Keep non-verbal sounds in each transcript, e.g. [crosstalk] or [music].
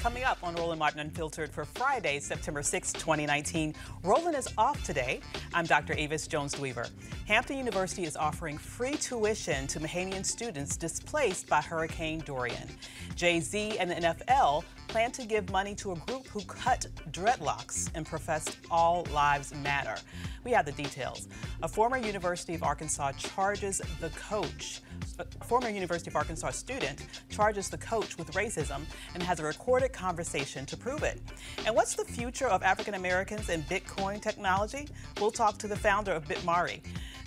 Coming up on Roland Martin Unfiltered for Friday, September 6, 2019. Roland is off today. I'm Dr. Avis Jones DeWeever. Hampton University is offering free tuition to Bahamian students displaced by Hurricane Dorian. Jay Z and the NFL plan to give money to a group who cut dreadlocks and professed all lives matter. We have the details. A former University of Arkansas charges the coach a former University of Arkansas student charges the coach with racism and has a recorded conversation to prove it. And what's the future of African Americans in Bitcoin technology? We'll talk to the founder of Bitmari.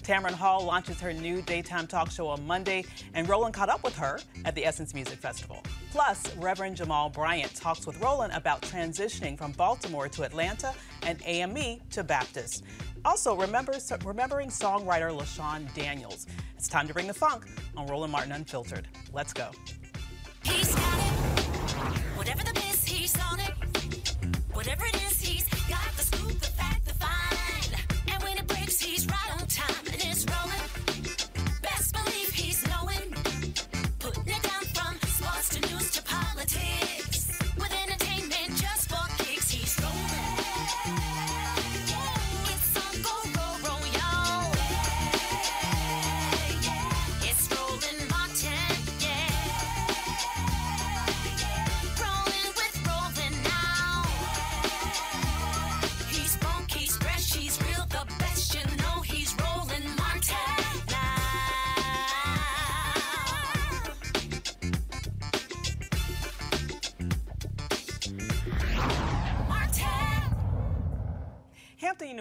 Tamron Hall launches her new daytime talk show on Monday, and Roland caught up with her at the Essence Music Festival. Plus, Reverend Jamal Bryant talks with Roland about transitioning from Baltimore to Atlanta and AME to Baptist. Also, remember, remembering songwriter LaShawn Daniels. It's time to bring the funk on Roland Martin Unfiltered. Let's go. He's got it. Whatever the he's on it. Whatever it is, he's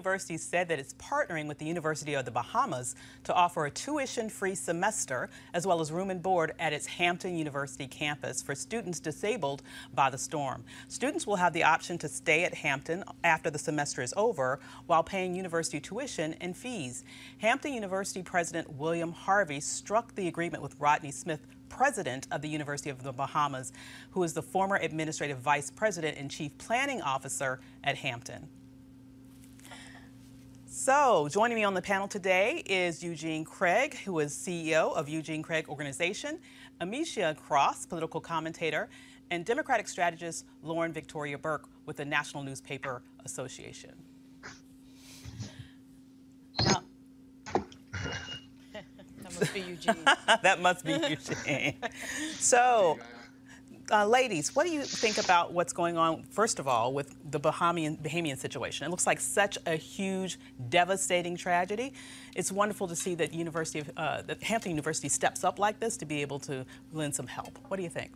University said that it's partnering with the University of the Bahamas to offer a tuition-free semester as well as room and board at its Hampton University campus for students disabled by the storm. Students will have the option to stay at Hampton after the semester is over while paying university tuition and fees. Hampton University President William Harvey struck the agreement with Rodney Smith president of the University of the Bahamas, who is the former administrative vice president and chief planning officer at Hampton. So, joining me on the panel today is Eugene Craig, who is CEO of Eugene Craig Organization, Amisha Cross, political commentator, and Democratic strategist Lauren Victoria Burke with the National Newspaper Association. Now, that must be Eugene. [laughs] that must be Eugene. so, uh, ladies, what do you think about what's going on, first of all, with the Bahamian, Bahamian situation? It looks like such a huge, devastating tragedy. It's wonderful to see that University of, uh, that Hampton University steps up like this to be able to lend some help. What do you think?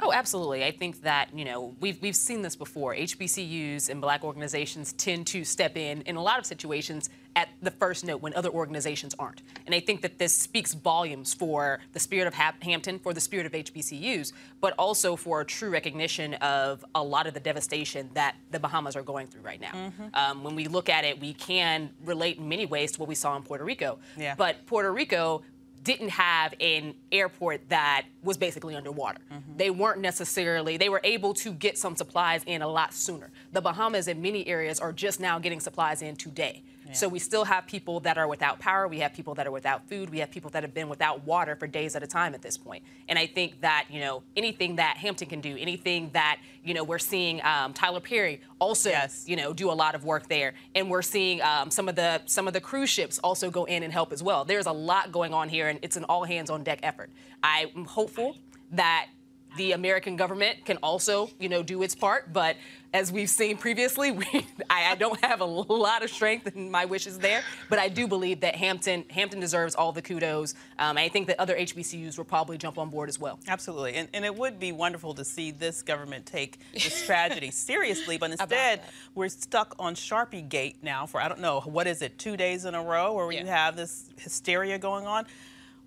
Oh, absolutely. I think that, you know, we've, we've seen this before. HBCUs and black organizations tend to step in in a lot of situations at the first note when other organizations aren't. And I think that this speaks volumes for the spirit of Hampton, for the spirit of HBCUs, but also for a true recognition of a lot of the devastation that the Bahamas are going through right now. Mm-hmm. Um, when we look at it, we can relate in many ways to what we saw in Puerto Rico. Yeah. But Puerto Rico didn't have an airport that was basically underwater. Mm-hmm. They weren't necessarily, they were able to get some supplies in a lot sooner. The Bahamas in many areas are just now getting supplies in today. So we still have people that are without power. We have people that are without food. We have people that have been without water for days at a time at this point. And I think that you know anything that Hampton can do, anything that you know we're seeing um, Tyler Perry also yes. you know do a lot of work there, and we're seeing um, some of the some of the cruise ships also go in and help as well. There's a lot going on here, and it's an all hands on deck effort. I'm hopeful that the American government can also, you know, do its part. But as we've seen previously, [laughs] we, I, I, don't have a lot of strength in my wishes there. But I do believe that Hampton Hampton deserves all the kudos. Um, I think that other HBCUs will probably jump on board as well. Absolutely, and, and it would be wonderful to see this government take this tragedy [laughs] seriously. But instead, we're stuck on Sharpie Gate now for I don't know what is it, two days in a row, where yeah. you have this hysteria going on.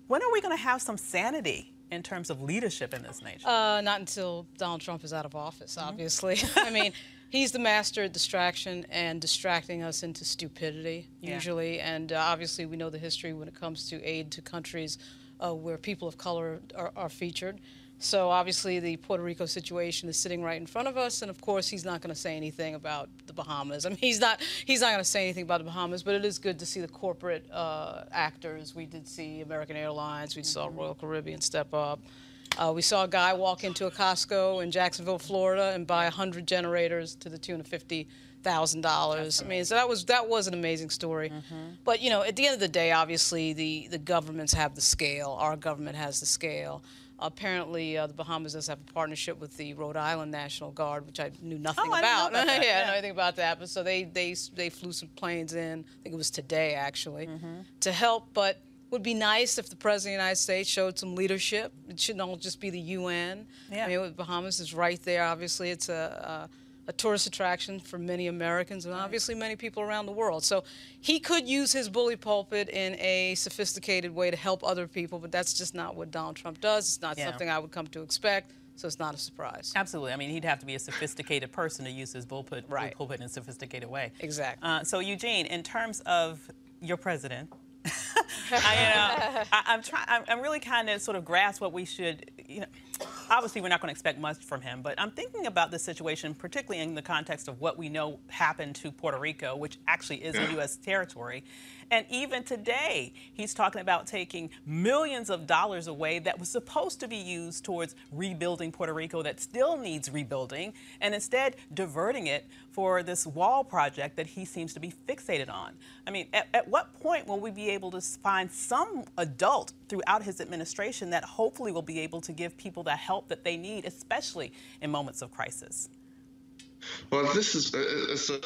When are we going to have some sanity? In terms of leadership in this nation? Uh, not until Donald Trump is out of office, mm-hmm. obviously. [laughs] I mean, he's the master at distraction and distracting us into stupidity, yeah. usually. And uh, obviously, we know the history when it comes to aid to countries uh, where people of color are, are featured. So obviously the Puerto Rico situation is sitting right in front of us, and of course he's not going to say anything about the Bahamas. I mean, he's not he's not going to say anything about the Bahamas, but it is good to see the corporate uh, actors. We did see American Airlines, we mm-hmm. saw Royal Caribbean step up. Uh, we saw a guy walk into a Costco in Jacksonville, Florida, and buy 100 generators to the tune of 50 thousand dollars. I mean, so that was that was an amazing story. Mm-hmm. But you know, at the end of the day, obviously the the governments have the scale. Our government has the scale. Apparently, uh, the Bahamas does have a partnership with the Rhode Island National Guard, which I knew nothing oh, about. [laughs] I yeah, yeah, I know anything about that. But so they they they flew some planes in. I think it was today actually mm-hmm. to help. But would be nice if the president of the United States showed some leadership. It shouldn't all just be the UN. Yeah. I mean, Bahamas is right there. Obviously, it's a, a a tourist attraction for many Americans and obviously many people around the world. So he could use his bully pulpit in a sophisticated way to help other people, but that's just not what Donald Trump does. It's not yeah. something I would come to expect. So it's not a surprise. Absolutely. I mean, he'd have to be a sophisticated person to use his pulpit, right. pulpit in a sophisticated way. Exactly. Uh, so Eugene, in terms of your president, [laughs] [laughs] I, I, am trying. I'm, I'm really kind of sort of grasp what we should. You know, obviously we're not going to expect much from him, but I'm thinking about the situation, particularly in the context of what we know happened to Puerto Rico, which actually is a U.S. territory. And even today, he's talking about taking millions of dollars away that was supposed to be used towards rebuilding Puerto Rico that still needs rebuilding, and instead diverting it for this wall project that he seems to be fixated on. I mean, at, at what point will we be able to find some adult throughout his administration that hopefully will be able to give people the help that they need, especially in moments of crisis? Well, this is uh, it's a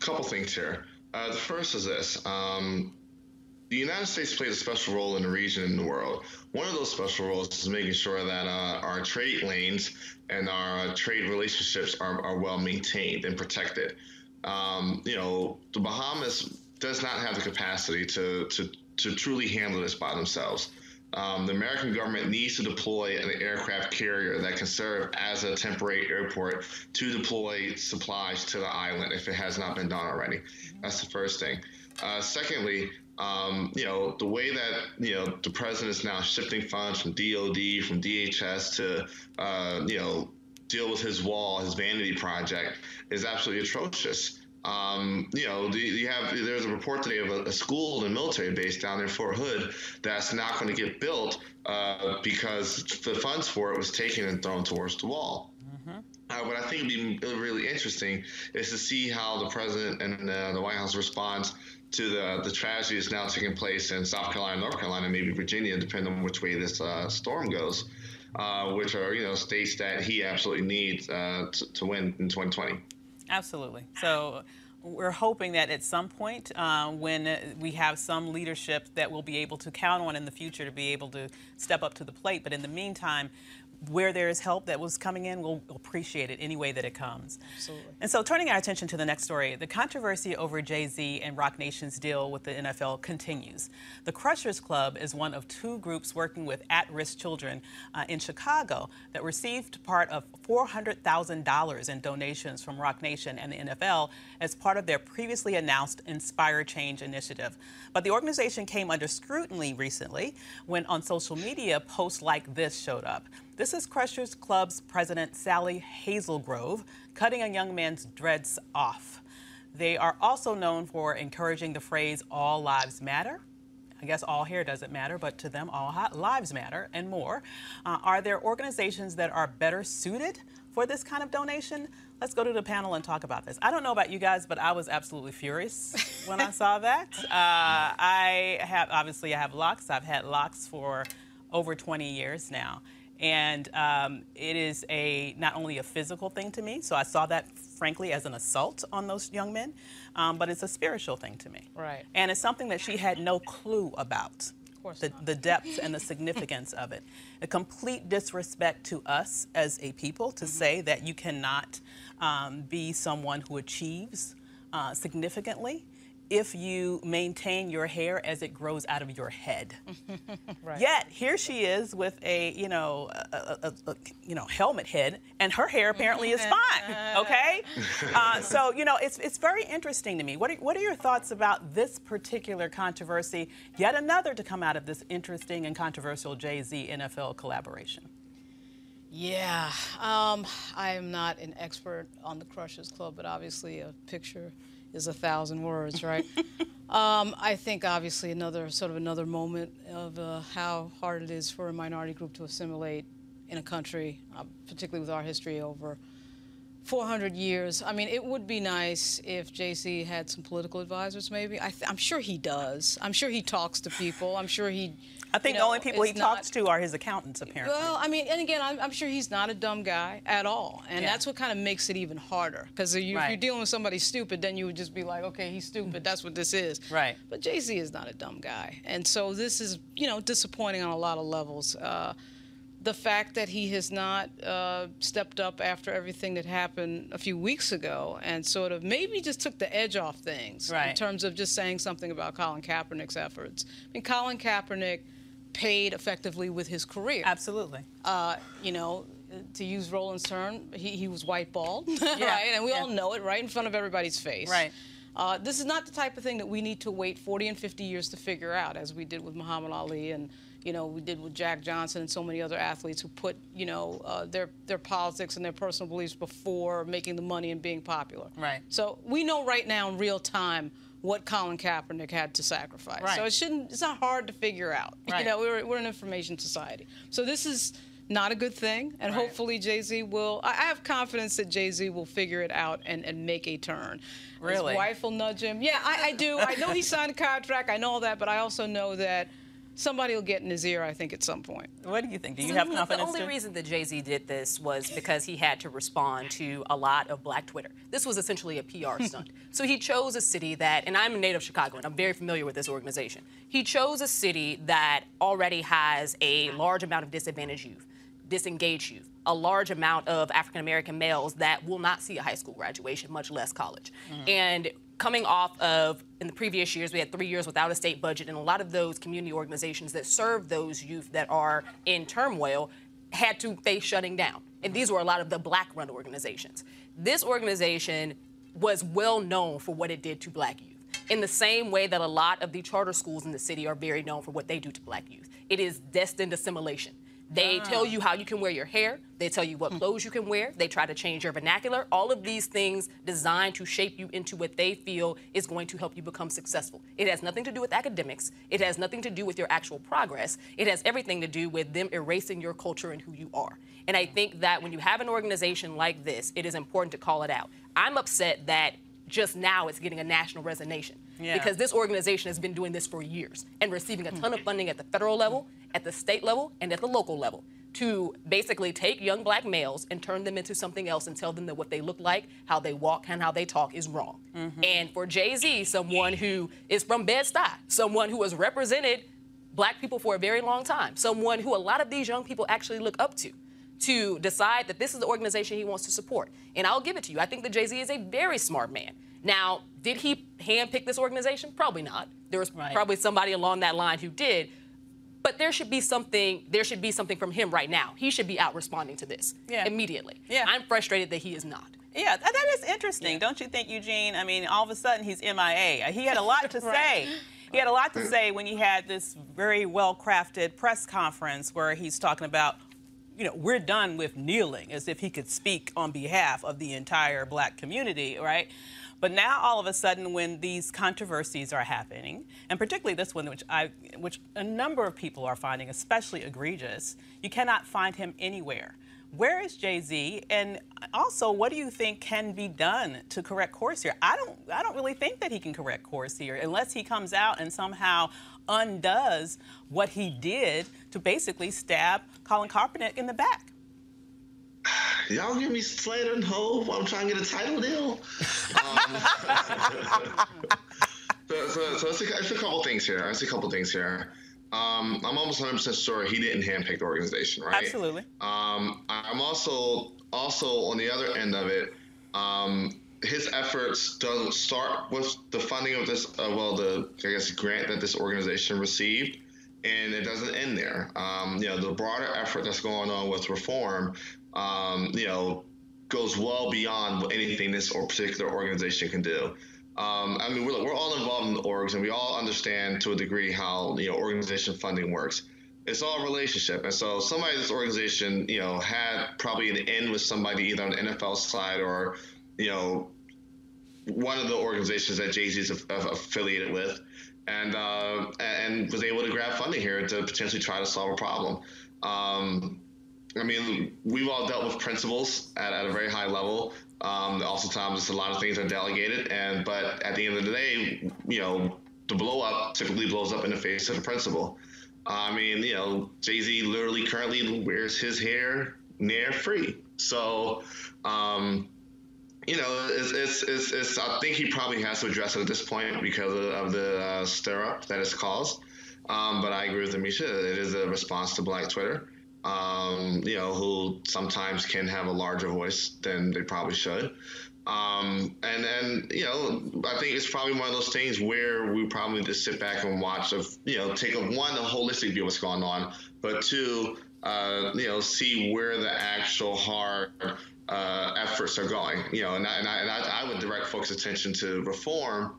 couple things here. Uh, the first is this. Um, the United States plays a special role in the region and the world. One of those special roles is making sure that uh, our trade lanes and our uh, trade relationships are, are, well maintained and protected. Um, you know, the Bahamas does not have the capacity to, to, to truly handle this by themselves. Um, the American government needs to deploy an aircraft carrier that can serve as a temporary airport to deploy supplies to the island if it has not been done already. That's the first thing. Uh, secondly, um, you know, the way that, you know, the president is now shifting funds from DOD, from DHS to, uh, you know, deal with his wall, his vanity project is absolutely atrocious. Um, you know, the, you have there's a report today of a, a, school and military base down there in Fort Hood that's not going to get built uh, because the funds for it was taken and thrown towards the wall. Mm-hmm. Uh, what I think would be really interesting is to see how the president and uh, the White House responds to the the tragedy that's now taking place in South Carolina, North Carolina, maybe Virginia, depending on which way this uh, storm goes. Uh, which are you know states that he absolutely needs uh, to, to win in 2020. Absolutely. So we're hoping that at some point uh, when we have some leadership that we'll be able to count on in the future to be able to step up to the plate. But in the meantime, where there is help that was coming in, we'll appreciate it any way that it comes. Absolutely. And so, turning our attention to the next story, the controversy over Jay Z and Roc Nation's deal with the NFL continues. The Crushers Club is one of two groups working with at risk children uh, in Chicago that received part of $400,000 in donations from Roc Nation and the NFL as part of their previously announced Inspire Change initiative. But the organization came under scrutiny recently when on social media posts like this showed up. This is Crushers Club's president, Sally Hazelgrove, cutting a young man's dreads off. They are also known for encouraging the phrase, all lives matter. I guess all hair doesn't matter, but to them, all lives matter and more. Uh, are there organizations that are better suited for this kind of donation? Let's go to the panel and talk about this. I don't know about you guys, but I was absolutely furious when I saw that. [laughs] Uh, I have, obviously, I have locks. I've had locks for over 20 years now. And um, it is a not only a physical thing to me, so I saw that frankly as an assault on those young men, um, but it's a spiritual thing to me. Right. And it's something that she had no clue about. The, the, depth and the significance of it. A complete disrespect to us as a people to mm-hmm. say that you cannot um, be someone who achieves uh, significantly if you maintain your hair as it grows out of your head. [laughs] right. Yet here she is with a you know a, a, a, you know helmet head, and her hair apparently is [laughs] fine. Okay, [laughs] uh, so you know it's it's very interesting to me. What are, what are your thoughts about this particular controversy? Yet another to come out of this interesting and controversial Jay Z NFL collaboration. Yeah, um, I am not an expert on the Crushers Club, but obviously a picture is a thousand words, right? [laughs] um, I think obviously another sort of another moment of uh, how hard it is for a minority group to assimilate in a country, uh, particularly with our history over 400 years. I mean, it would be nice if Jay Z had some political advisors, maybe. I am sure he does. I'm sure he talks to people. I'm sure he. I think you know, the only people he not, talks to are his accountants, apparently. Well, I mean, and again, I'm, I'm sure he's not a dumb guy at all. And yeah. that's what kind of makes it even harder. Because if, you, right. if, you're dealing with somebody stupid, then you would just be like, okay, he's stupid. That's what this is. Right. But Jay Z is not a dumb guy. And so this is, you know, disappointing on a lot of levels. Uh, the fact that he has not uh, stepped up after everything that happened a few weeks ago and sort of maybe just took the edge off things right. in terms of just saying something about Colin Kaepernick's efforts. I mean, Colin Kaepernick paid effectively with his career. Absolutely. Uh, you know, to use Roland's term, he, he was whiteballed, [laughs] yeah. right? And we yeah. all know it right in front of everybody's face. Right. Uh, this is not the type of thing that we need to wait 40 and 50 years to figure out, as we did with Muhammad Ali and you know, we did with Jack Johnson and so many other athletes who put, you know, uh, their their politics and their personal beliefs before making the money and being popular. Right. So we know right now in real time what Colin Kaepernick had to sacrifice. Right. So it shouldn't. It's not hard to figure out. Right. You know, we're we're an information society. So this is not a good thing, and right. hopefully Jay Z will. I have confidence that Jay Z will figure it out and, and make a turn. Really? His wife will nudge him. Yeah, I, I do. I know he signed a contract. I know all that, but I also know that somebody will get in his ear, I think, at some point. What do you think? Do you have confidence? The only to? reason that Jay Z did this was because he had to respond to a lot of black Twitter. This was essentially a PR [laughs] stunt. So he chose a city that, and I'm a native Chicagoan, I'm very familiar with this organization. He chose a city that already has a large amount of disadvantaged youth, disengaged youth, a large amount of African American males that will not see a high school graduation, much less college. Mm. And coming off of in the previous years we had three years without a state budget and a lot of those community organizations that serve those youth that are in turmoil had to face shutting down. And these were a lot of the black run organizations. This organization was well known for what it did to black youth in the same way that a lot of the charter schools in the city are very known for what they do to black youth. It is destined assimilation they ah. tell you how you can wear your hair. They tell you what hmm. clothes you can wear. They try to change your vernacular. All of these things designed to shape you into what they feel is going to help you become successful. It has nothing to do with academics. It has nothing to do with your actual progress. It has everything to do with them erasing your culture and who you are. And I think that when you have an organization like this, it is important to call it out. I'm upset that just now it's getting a national resonation. Yeah. Because this organization has been doing this for years and receiving a ton of funding at the federal level at the state level and at the local level to basically take young black males and turn them into something else and tell them that what they look like, how they walk, and how they talk is wrong. Mm-hmm. And for Jay Z, someone who is from Bed-Stuy, someone who has represented black people for a very long time, someone who a lot of these young people actually look up to, to decide that this is the organization he wants to support. And I'll give it to you. I think that Jay Z is a very smart man. Now, did he handpick this organization? Probably not. There was right. probably somebody along that line who did. But there should be something. There should be something from him right now. He should be out responding to this yeah. immediately. Yeah. I'm frustrated that he is not. Yeah, that is interesting, yeah. don't you think, Eugene? I mean, all of a sudden he's MIA. He had a lot to [laughs] right. say. He had a lot to say when he had this very well-crafted press conference where he's talking about, you know, we're done with kneeling, as if he could speak on behalf of the entire black community, right? But now all of a sudden, when these controversies are happening, and particularly this one, which I, which a number of people are finding especially egregious, you cannot find him anywhere. Where is Jay Z? And also, what do you think can be done to correct course here? I don't, I don't really think that he can correct course here unless he comes out and somehow undoes what he did to basically stab Colin Kaepernick in the back. Y'all give me Slater and Hov while I'm trying to get a title deal. Um, [laughs] so, so, so it's, a, it's, a, couple things here. It's a couple things here. Um, I'm almost 100% sure he didn't handpick the organization, right? Absolutely. Um, I'm also also on the other end of it. Um, his efforts doesn't start with the funding of this. Uh, well, the I guess grant that this organization received and it doesn't end there. Um, you know, the broader effort that's going on with reform um, you know, goes well beyond anything this or particular organization can do. Um, I mean, we're, we're all involved in the orgs, and we all understand to a degree how you know organization funding works. It's all a relationship, and so somebody in this organization, you know, had probably an end with somebody either on the NFL side or, you know, one of the organizations that Jay Z is affiliated with, and uh, and was able to grab funding here to potentially try to solve a problem. Um, I mean, we've all dealt with principals at, at a very high level. Um, also, times a lot of things are delegated, and but at the end of the day, you know, the blow up typically blows up in the face of the principal. I mean, you know, Jay Z literally currently wears his hair near free. So, um, you know, it's, it's, it's, it's, I think he probably has to address it at this point because of, of the uh, stir up that it's caused. Um, but I agree with Amisha. It is a response to Black Twitter, um, you know, who sometimes can have a larger voice than they probably should. Um, and then, you know, I think it's probably one of those things where we probably just sit back and watch of, you know, take a one, a holistic view of what's going on, but two, uh, you know, see where the actual hard uh, efforts are going, you know, and I, and I, and I, I would direct folks' attention to reform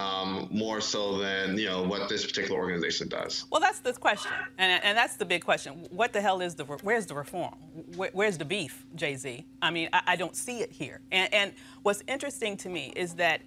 um, more so than you know what this particular organization does. Well, that's the question, and, and that's the big question. What the hell is the where's the reform? Where, where's the beef, Jay Z? I mean, I, I, don't see it here. And, and what's interesting to me is that,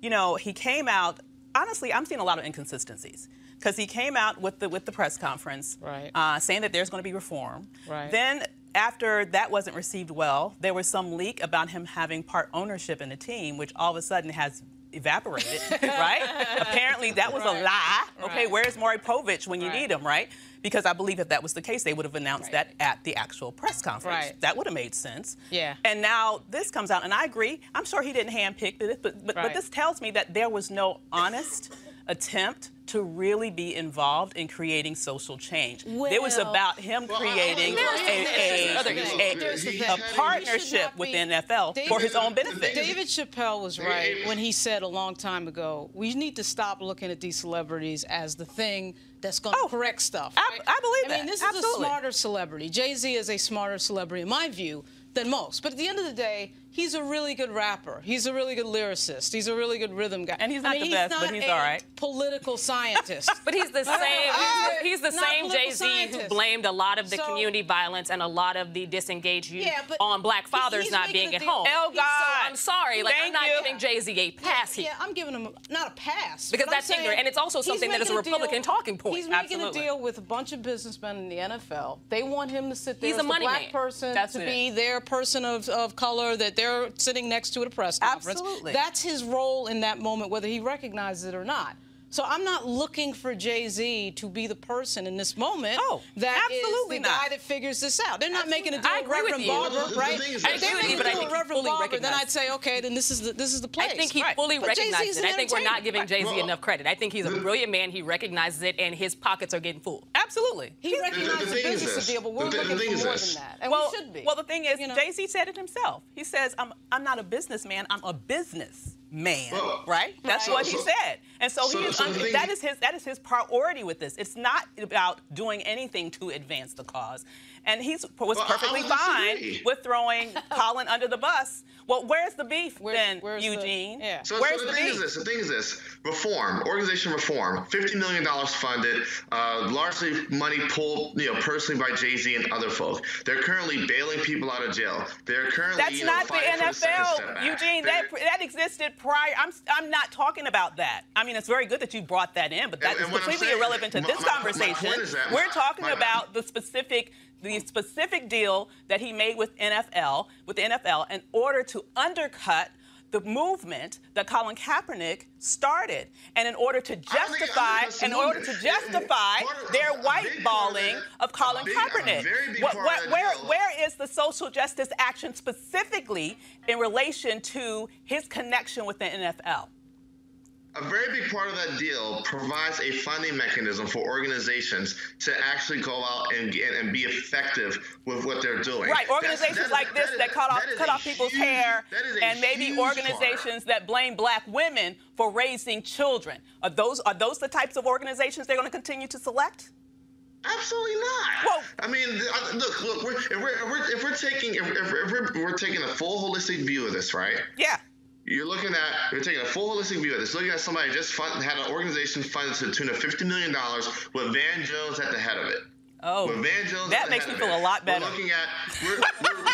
you know, he came out. Honestly, I'm seeing a lot of inconsistencies because he came out with the with the press conference, right. uh, saying that there's going to be reform. Right. Then after that wasn't received well, there was some leak about him having part ownership in the team, which all of a sudden has evaporated, [laughs] right? Apparently that was right. a lie. Okay, right. where's Maury Povich when you right. need him, right? Because I believe if that was the case, they would have announced that at the actual press conference. That would have made sense. Yeah. And now this comes out, and I agree. I'm sure he didn't handpick it, but but, but this tells me that there was no honest attempt to really be involved in creating social change. Well, it was about him well, creating a, a, a, a, partnership with the NFL David, for his own benefit. David Chappelle was right when he said a long time ago, we need to stop looking at these celebrities as the thing that's going to oh, correct stuff. Right? I, I, believe I that. mean, this Absolutely. is a smarter celebrity. Jay-Z is a smarter celebrity, in my view, than most. But at the end of the day, he's a really good rapper. He's a really good lyricist. He's a really good rhythm guy. And he's not I mean, the best, he's but he's all right. Political [laughs] scientist. but he's the same. he's the, ah, same Jay Z who blamed a lot of the so, community violence and a lot of the disengaged youth yeah, on black fathers not being at home. Oh God! So I'm sorry. Like Thank I'm not you. giving Jay Z a pass yeah, here. Yeah, I'm giving him a, not a pass because that's ignorant, and it's also something that is a Republican deal, talking point. He's making Absolutely. a deal with a bunch of businessmen in the NFL. They want him to sit there he's as a black man. person that's to be their person of, of color that they're sitting next to at a press conference. Absolutely. That's his role in that moment, whether he recognizes it or not. So I'm not looking for Jay Z to be the person in this moment oh, that absolutely is the not. guy that figures this out. They're not absolutely. making a deal I with Reverend you. Barber, Well, the- the right? thing I that- think I agree with you, but a I deal think he Reverend fully Barber, then I'd say, okay, then this is the this is the place. I think he Right. fully But recognizes it. I think we're not giving Jay Z Well, enough credit. I think he's a brilliant man. He recognizes it, and his pockets are getting full. Absolutely. He recognizes the, thing is business this. deal, but we're The thi- the looking for more this. than that, and well, we should be. well, the thing is, You know? Jay Z said it himself. He says, "I'm I'm not a businessman. I'm a business." Man, Well, right? That's right. what he said. And so, so- he is so un- the thing- that is his that is his priority with this. It's not about doing anything to advance the cause. And he was Well, I- I perfectly would fine with throwing [laughs] Colin under the bus. Well, where's the beef Where's- then, where's the- Eugene? yeah. So, where's so the the thing beef? is this. The thing is this. Reform, organization reform, $50 million funded, uh, largely money pulled, you know, personally by Jay-Z and other folk. They're currently bailing people out of jail. They're currently, That's you know, not the fighting for the second step NFL. Eugene. They're- That that existed prior. I'm I'm not talking about that. I mean, it's very good that you brought that in, but that And- is and completely saying- irrelevant to my- this my- my conversation. point is that- We're talking my- about the specific the specific deal that he made with NFL with the NFL in order to undercut the movement that Colin Kaepernick started, and in order to I I don't justify, in order to justify of- their part of whiteballing of Colin big- Kaepernick. What- what- where, where is the social justice action specifically in relation to his connection with the NFL? A very big part of that deal provides a funding mechanism for organizations to actually go out and get, and be effective with what they're doing. Right, organizations that is- like this is- that cut off that cut off people's huge- hair, that and maybe organizations that blame black women for raising children. Are those are those the types of organizations they're going to continue to select? Absolutely not. Well- I mean, look, look. We're, if, we're, if, we're, if we're taking if, if, if we're, we're taking a full holistic view of this, right? Yeah. You're looking at, you're taking a full holistic view of this. Looking at somebody just fund, had an organization funded to the tune of $50 million with Van Jones at the head of it. Oh, With Van Jones that at the makes head me feel it. a lot better. We're looking at, we're, we're,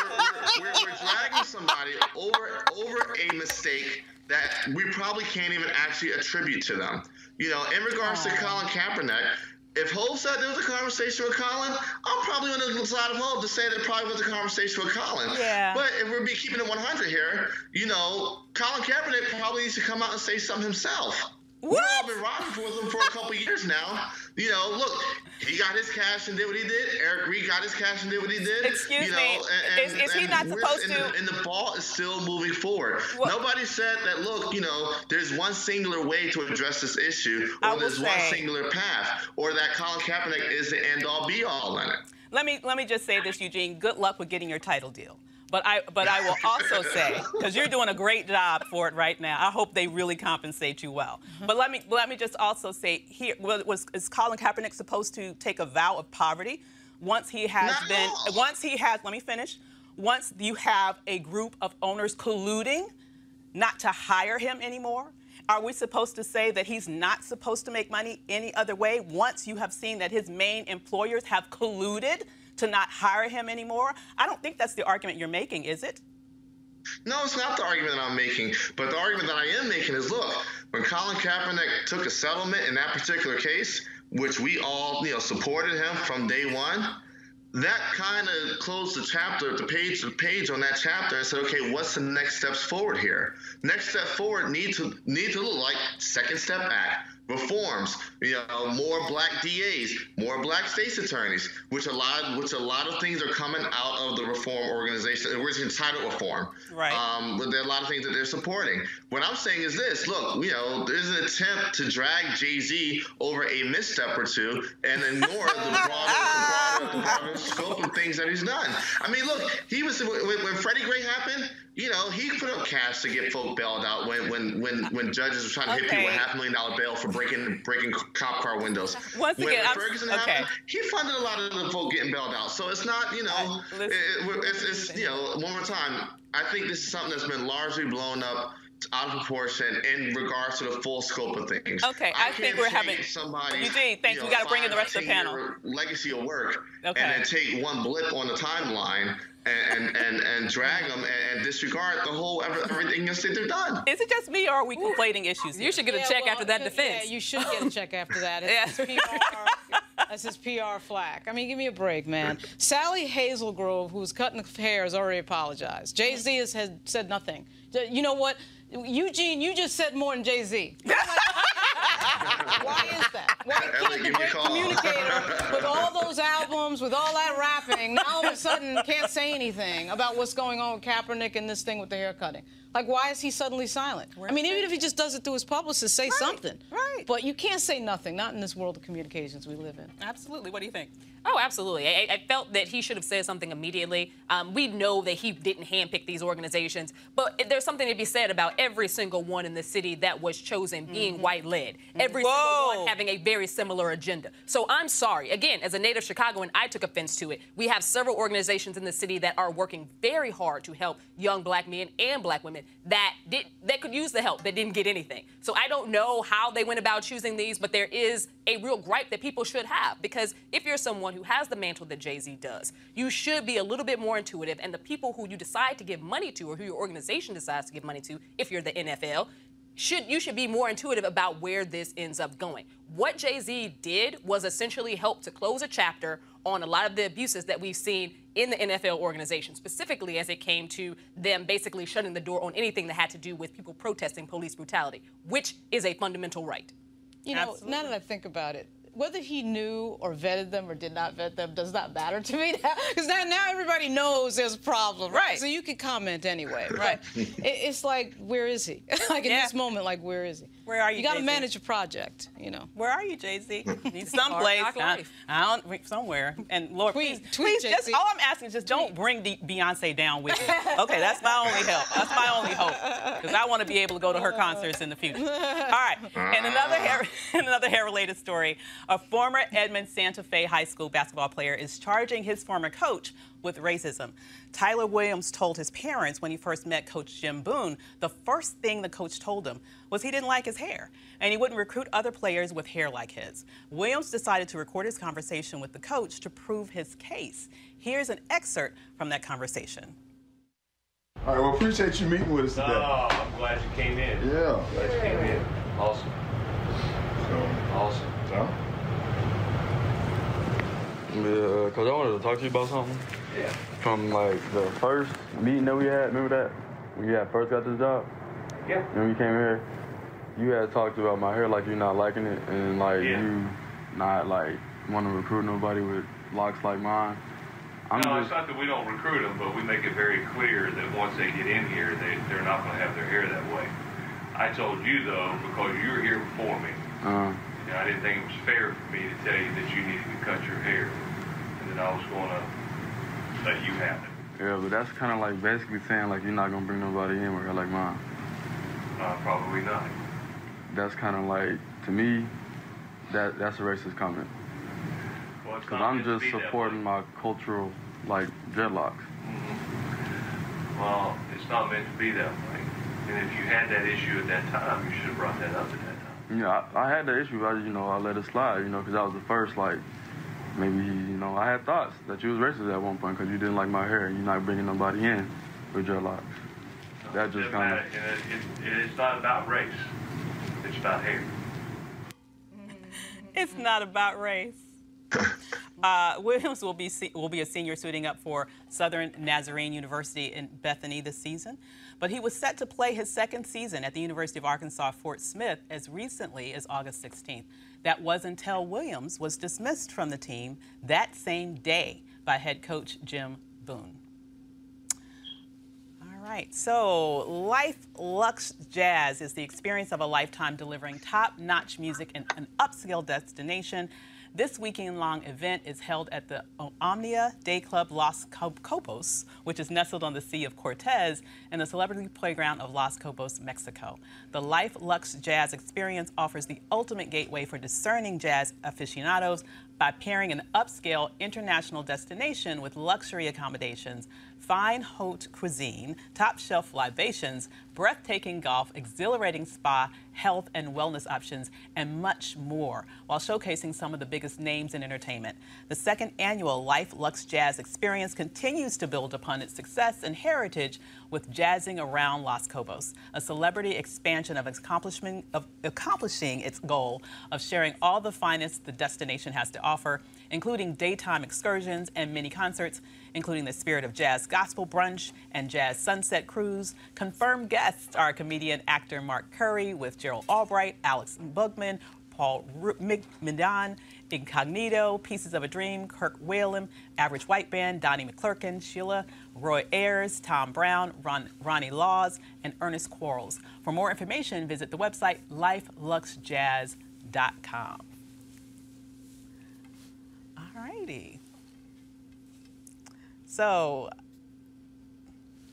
we're, we're, dragging somebody over, over a mistake that we probably can't even actually attribute to them. You know, in regards to oh. Colin Kaepernick, if Hov said there was a conversation with Colin, I'm probably side of Hov to say there probably was a conversation with Colin. Yeah. But if we're be keeping it 100 here, you know, Colin Kaepernick probably needs to come out and say something himself. What? We've all been rocking with him for a couple years now. You know, look, he got his cash and did what he did. Eric Reid got his cash and did what he did. Excuse you know, me, and, is- is he not supposed and to- The, and the ball is still moving forward. Well- Nobody said that. Look, you know, there's one singular way to address this issue, or there's one singular path, or that Colin Kaepernick is the end all be all in it. Let me let me just say this, Eugene. Good luck with getting your title deal. But I but I will also say [laughs] because you're doing a great job for it right now. I hope they really compensate you well. Mm-hmm. But let me let me just also say here was is Colin Kaepernick supposed to take a vow of poverty once he has been once he has let me finish. Once you have a group of owners colluding not to hire him anymore? Are we supposed to say that he's not supposed to make money any other way once you have seen that his main employers have colluded to not hire him anymore? I don't think that's the argument you're making, is it? No, it's not the argument I'm making. But the argument that I am making is look, when Colin Kaepernick took a settlement in that particular case, which we all, you know, supported him from day one, that kind of closed the chapter, the page, the page on that chapter, I said, okay, what's the next steps forward here? Next step forward need to need to look like Second Step Act, reforms, you know, more black DAs, more black states attorneys, which a lot, which a lot of things are coming out of the reform organization, which is entitled reform. Right. Um, but there are a lot of things that they're supporting. What I'm saying is this: look, you know, there's an attempt to drag Jay Z over a misstep or two and ignore the broader, the broader, the broader scope of things that he's done. I mean, look, he was when, when Freddie Gray happened. You know, he put up cash to get folk bailed out when when when when judges were trying to hit people with half a million dollar bail for breaking breaking cop car windows. Once when, again, I'm- Ferguson okay. happened, he funded a lot of the folk getting bailed out. So it's not, you know, Uh, listen- it- it- it's, it's you know, one more time. I think this is something that's been largely blown up out of proportion in regards to the full scope of things. Okay, I think can't we're having- somebody's, Eugene, thanks. you We know, gotta bring in the rest of the panel. Legacy of work, Okay. and then take one blip on the timeline and and, and, and drag them and, and disregard the whole every- everything that they've done. Is it just me or are we conflating issues? You should get a Yeah, check well, after that c- defense. Yeah, you should get a check after that. It's Yeah. his PR, that's his PR flack. I mean, give me a break, man. Sally Hazelgrove, who was cutting the hair, has already apologized. Jay Z has, has said nothing. You know what? Eugene, you just said more than Jay Z. [laughs] Why is that? Why can't the give me a great communicator, with all those albums, with all that rapping, now all of a sudden can't say anything about what's going on with Kaepernick and this thing with the hair cutting? Like, why is he suddenly silent? I mean, even if he just does it through his publicist, say something. right. But you can't say nothing, not in this world of communications we live in. Absolutely. What do you think? Oh, absolutely. I, I felt that he should have said something immediately. Um, we know that he didn't handpick these organizations, but there's something to be said about every single one in the city that was chosen being white led. Every single one having a very similar agenda. So I'm sorry. Again, as a native Chicagoan, I took offense to it. We have several organizations in the city that are working very hard to help young black men and black women that did that could use the help that didn't get anything. So I don't know how they went about choosing these, but there is a real gripe that people should have because if you're someone who has the mantle that Jay-Z does, you should be a little bit more intuitive and the people who you decide to give money to or who your organization decides to give money to, if you're the NFL, should you should be more intuitive about where this ends up going. What Jay-Z did was essentially help to close a chapter on a lot of the abuses that we've seen in the NFL organization, specifically as it came to them basically shutting the door on anything that had to do with people protesting police brutality, which is a fundamental right. You know, Absolutely. now that I think about it, whether he knew or vetted them or did not vet them does not matter to me now. Because now, now everybody knows there's a problem, right? Right. So you can comment anyway, [laughs] right? it, it's like, where is he? [laughs] like in Yeah. this moment, like, where is he? Where are you, You got to Jay-Z? manage a project, you know. Where are you, Jay Z? Someplace. Hard I. I don't somewhere. And Lord, Tweet- please, tweet, please, just Jay-Z. all I'm asking is just don't bring the Beyonce down with you. [laughs] Okay, that's my only help. That's my only hope because I want to be able to go to her concerts in the future. All right, and another hair, [laughs] and another hair-related story: a former Edmond Santa Fe High School basketball player is charging his former coach with racism. Tyler Williams told his parents when he first met Coach Jim Boone, the first thing the coach told him was he didn't like his hair and he wouldn't recruit other players with hair like his. Williams decided to record his conversation with the coach to prove his case. Here's an excerpt from that conversation. All right, well, appreciate you meeting with us No, today. Oh, I'm glad you came in. Yeah. Glad you came in. Awesome. So, Awesome. so, Yeah, because I wanted to talk to you about something. Yeah. From like the first meeting that we had, remember that? When you had first got this job? Yeah. When you came here, you had talked about my hair like you're not liking it and like Yeah. you not like want to recruit nobody with locks like mine. I'm no, just, it's not that we don't recruit them, but we make it very clear that once they get in here, they, they're not going to have their hair that way. I told you, though, because you were here before me, uh, you know, I didn't think it was fair for me to tell you that you needed to cut your hair, and that I was going to let you have it. yeah, but that's kind of like basically saying like you're not gonna bring nobody in with hair like mine. Uh, probably not. That's kind of like to me, that that's a racist comment. Well, Because not I'm just supporting my cultural like dreadlocks. way. Well, it's not meant to be that way. And if you had that issue at that time, you should have brought that up at that time. Yeah, I, I had that issue. I, you know, I let it slide. You know, because I was the first. Like, maybe you know, I had thoughts that you was racist at one point because you didn't like my hair and you're not bringing nobody in with dreadlocks. That just kind of. It, it, it's not about race. It's about hair. [laughs] It's not about race. Uh, Williams will be se- will be a senior suiting up for Southern Nazarene University in Bethany this season, but he was set to play his second season at the University of Arkansas Fort Smith as recently as August 16th. That was until Williams was dismissed from the team that same day by head coach Jim Boone. All right, so Life Lux Jazz is the experience of a lifetime delivering top notch music in an upscale destination. This weekend long event is held at the Omnia Day Club Los Cabos, which is nestled on the Sea of Cortez and the celebrity playground of Los Cabos, Mexico. The Life Lux Jazz experience offers the ultimate gateway for discerning jazz aficionados by pairing an upscale international destination with luxury accommodations, fine haute cuisine, top shelf libations, breathtaking golf, exhilarating spa, health and wellness options, and much more, while showcasing some of the biggest names in entertainment. The second annual Life Lux Jazz Experience continues to build upon its success and heritage with Jazzing Around Los Cabos, a celebrity expansion of, accomplishment, of accomplishing its goal of sharing all the finest the destination has to offer, including daytime excursions and mini concerts, including the Spirit of Jazz Gospel Brunch and Jazz Sunset Cruise. Confirmed guests are comedian actor Mark Curry with Gerald Albright, Alex Bugnon, Paul Midan, Incognito, Pieces of a Dream, Kirk Whalum, Average White Band, Donnie McClurkin, Sheila, Roy Ayers, Tom Browne, Ron- Ronnie Laws, and Ernest Quarles. For more information, visit the website lifeluxjazz.com. All righty. So,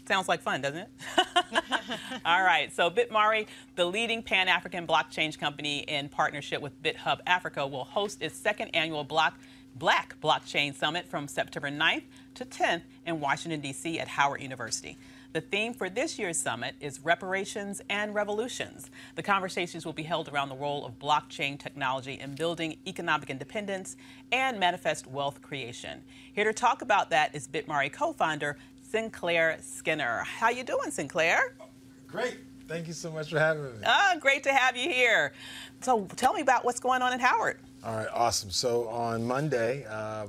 sounds like fun, doesn't it? [laughs] All right, so BitMari, the leading Pan African blockchain company in partnership with BitHub Africa, will host its second annual block, Black Blockchain Summit from September 9th to 10th in Washington, D.C. at Howard University. The theme for this year's summit is reparations and revolutions. The conversations will be held around the role of blockchain technology in building economic independence and manifest wealth creation. Here to talk about that is BitMari co-founder Sinclair Skinner. How you doing, Sinclair? Great. Thank you so much for having me. Ah, great to have you here. So tell me about what's going on at Howard. All right, awesome. So on Monday, uh,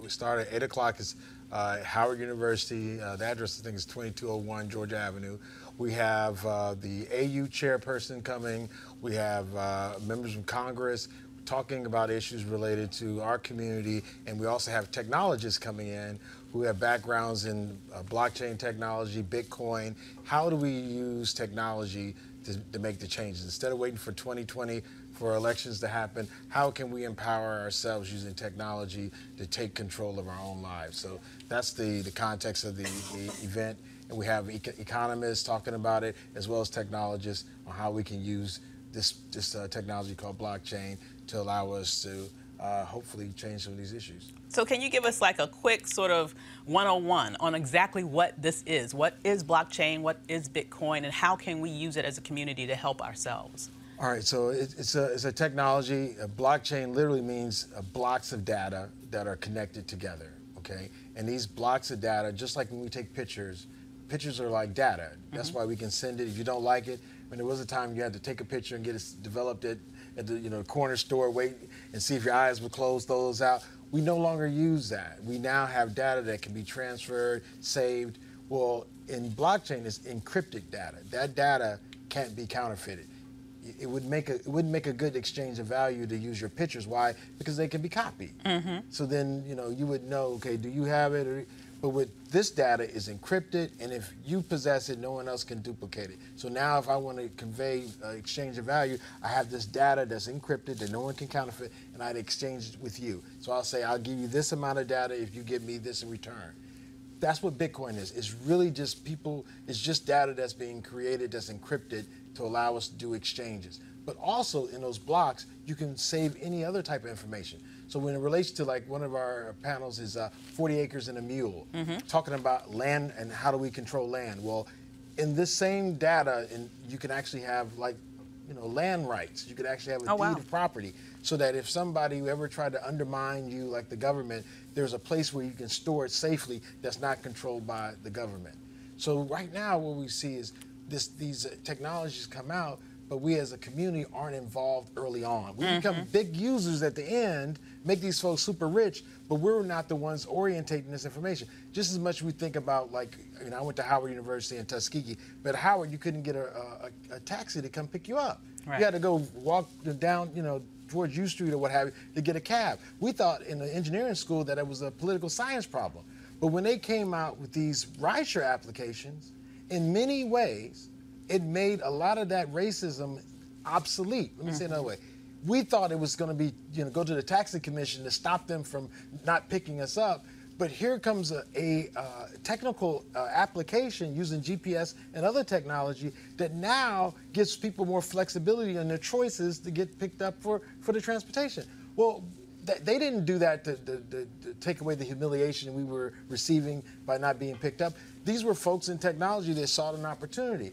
we start at 8 o'clock. It's uh, Howard University. Uh, the address, I think, is 2201 Georgia Avenue. We have uh, the AU chairperson coming. We have uh, members from Congress talking about issues related to our community. And we also have technologists coming in who have backgrounds in uh, blockchain technology, Bitcoin. How do we use technology to, to make the changes? Instead of waiting for 2020 for elections to happen, how can we empower ourselves using technology to take control of our own lives? So that's the, the context of the, the event. And we have eco- economists talking about it, as well as technologists on how we can use this, this uh, technology called blockchain to allow us to uh, hopefully change some of these issues. So can you give us like a quick sort of 101 on exactly what this is? What is blockchain? What is Bitcoin? And how can we use it as a community to help ourselves? All right, so it, it's, a, it's a technology. A blockchain literally means uh, blocks of data that are connected together, okay? And these blocks of data, just like when we take pictures, pictures are like data. That's why we can send it. If you don't like it, I mean, there was a time you had to take a picture and get it developed at, at the you know corner store, wait and see if your eyes would close those out. We no longer use that. We now have data that can be transferred, saved. Well, in blockchain, it's encrypted data. That data can't be counterfeited. It would make a it wouldn't make a good exchange of value to use your pictures. Why? Because they can be copied. So then you know you would know. Okay, do you have it? Or, but with this data is encrypted, and if you possess it, no one else can duplicate it. So now, if I want to convey uh, exchange of value, I have this data that's encrypted that no one can counterfeit, and I'd exchange it with you. So I'll say, I'll give you this amount of data if you give me this in return. That's what Bitcoin is. It's really just people. It's just data that's being created that's encrypted to allow us to do exchanges. But also in those blocks, you can save any other type of information. So when it relates to like one of our panels is uh, 40 acres and a mule, talking about land and how do we control land. Well, in this same data, and you can actually have like, you know, land rights. You could actually have a Oh, deed wow. of property, so that if somebody ever tried to undermine you, like the government, there's a place where you can store it safely that's not controlled by the government. So right now, what we see is this, these technologies come out, but we as a community aren't involved early on. We become mm-hmm. big users at the end, make these folks super rich, but we're not the ones orientating this information. Just as much we think about like, you know, I went to Howard University in Tuskegee, but Howard you couldn't get a, a, a taxi to come pick you up. Right. You had to go walk down, you know, towards U Street or what have you to get a cab. We thought in the engineering school that it was a political science problem. But when they came out with these rideshare applications, in many ways, it made a lot of that racism obsolete. Let me say it another way. We thought it was going to be, you know, go to the taxi commission to stop them from not picking us up. But here comes a, a uh, technical uh, application using GPS and other technology that now gives people more flexibility in their choices to get picked up for, for the transportation. Well, they didn't do that to, to, to, to take away the humiliation we were receiving by not being picked up. These were folks in technology that sought an opportunity.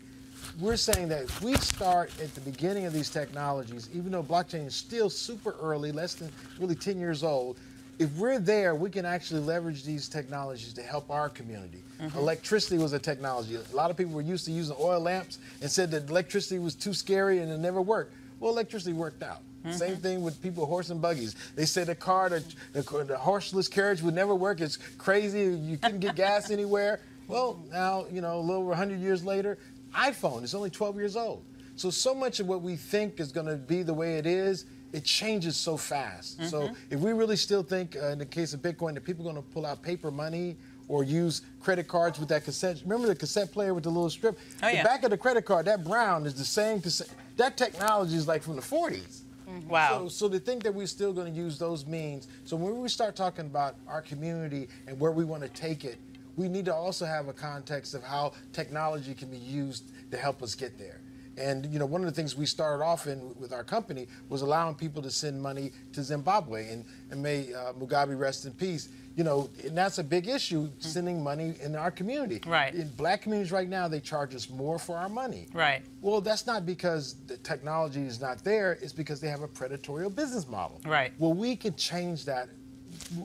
We're saying that if we start at the beginning of these technologies, even though blockchain is still super early, less than really 10 years old, if we're there, we can actually leverage these technologies to help our community. Mm-hmm. Electricity was a technology. A lot of people were used to using oil lamps and said that electricity was too scary and it never worked. Well, electricity worked out. Same thing with people horse and buggies. They said the car, the, the, the horseless carriage would never work. It's crazy. You couldn't get gas [laughs] anywhere. Well, now, you know, a little over 100 years later, iPhone is only 12 years old. So, so much of what we think is going to be the way it is, it changes so fast. So, if we really still think, uh, in the case of Bitcoin, that people are going to pull out paper money or use credit cards with that cassette, remember the cassette player with the little strip? Oh, the yeah. back of the credit card, that brown is the same cassette. That technology is like from the 40s. Mm-hmm. Wow. So, so to think that we're still going to use those means, so when we start talking about our community and where we want to take it, we need to also have a context of how technology can be used to help us get there. And you know, one of the things we started off in with our company was allowing people to send money to Zimbabwe, and, and may uh, Mugabe rest in peace. You know, and that's a big issue, sending money in our community. Right. In black communities right now, they charge us more for our money. Right. Well, that's not because the technology is not there. It's because they have a predatory business model. Right. Well, we can change that,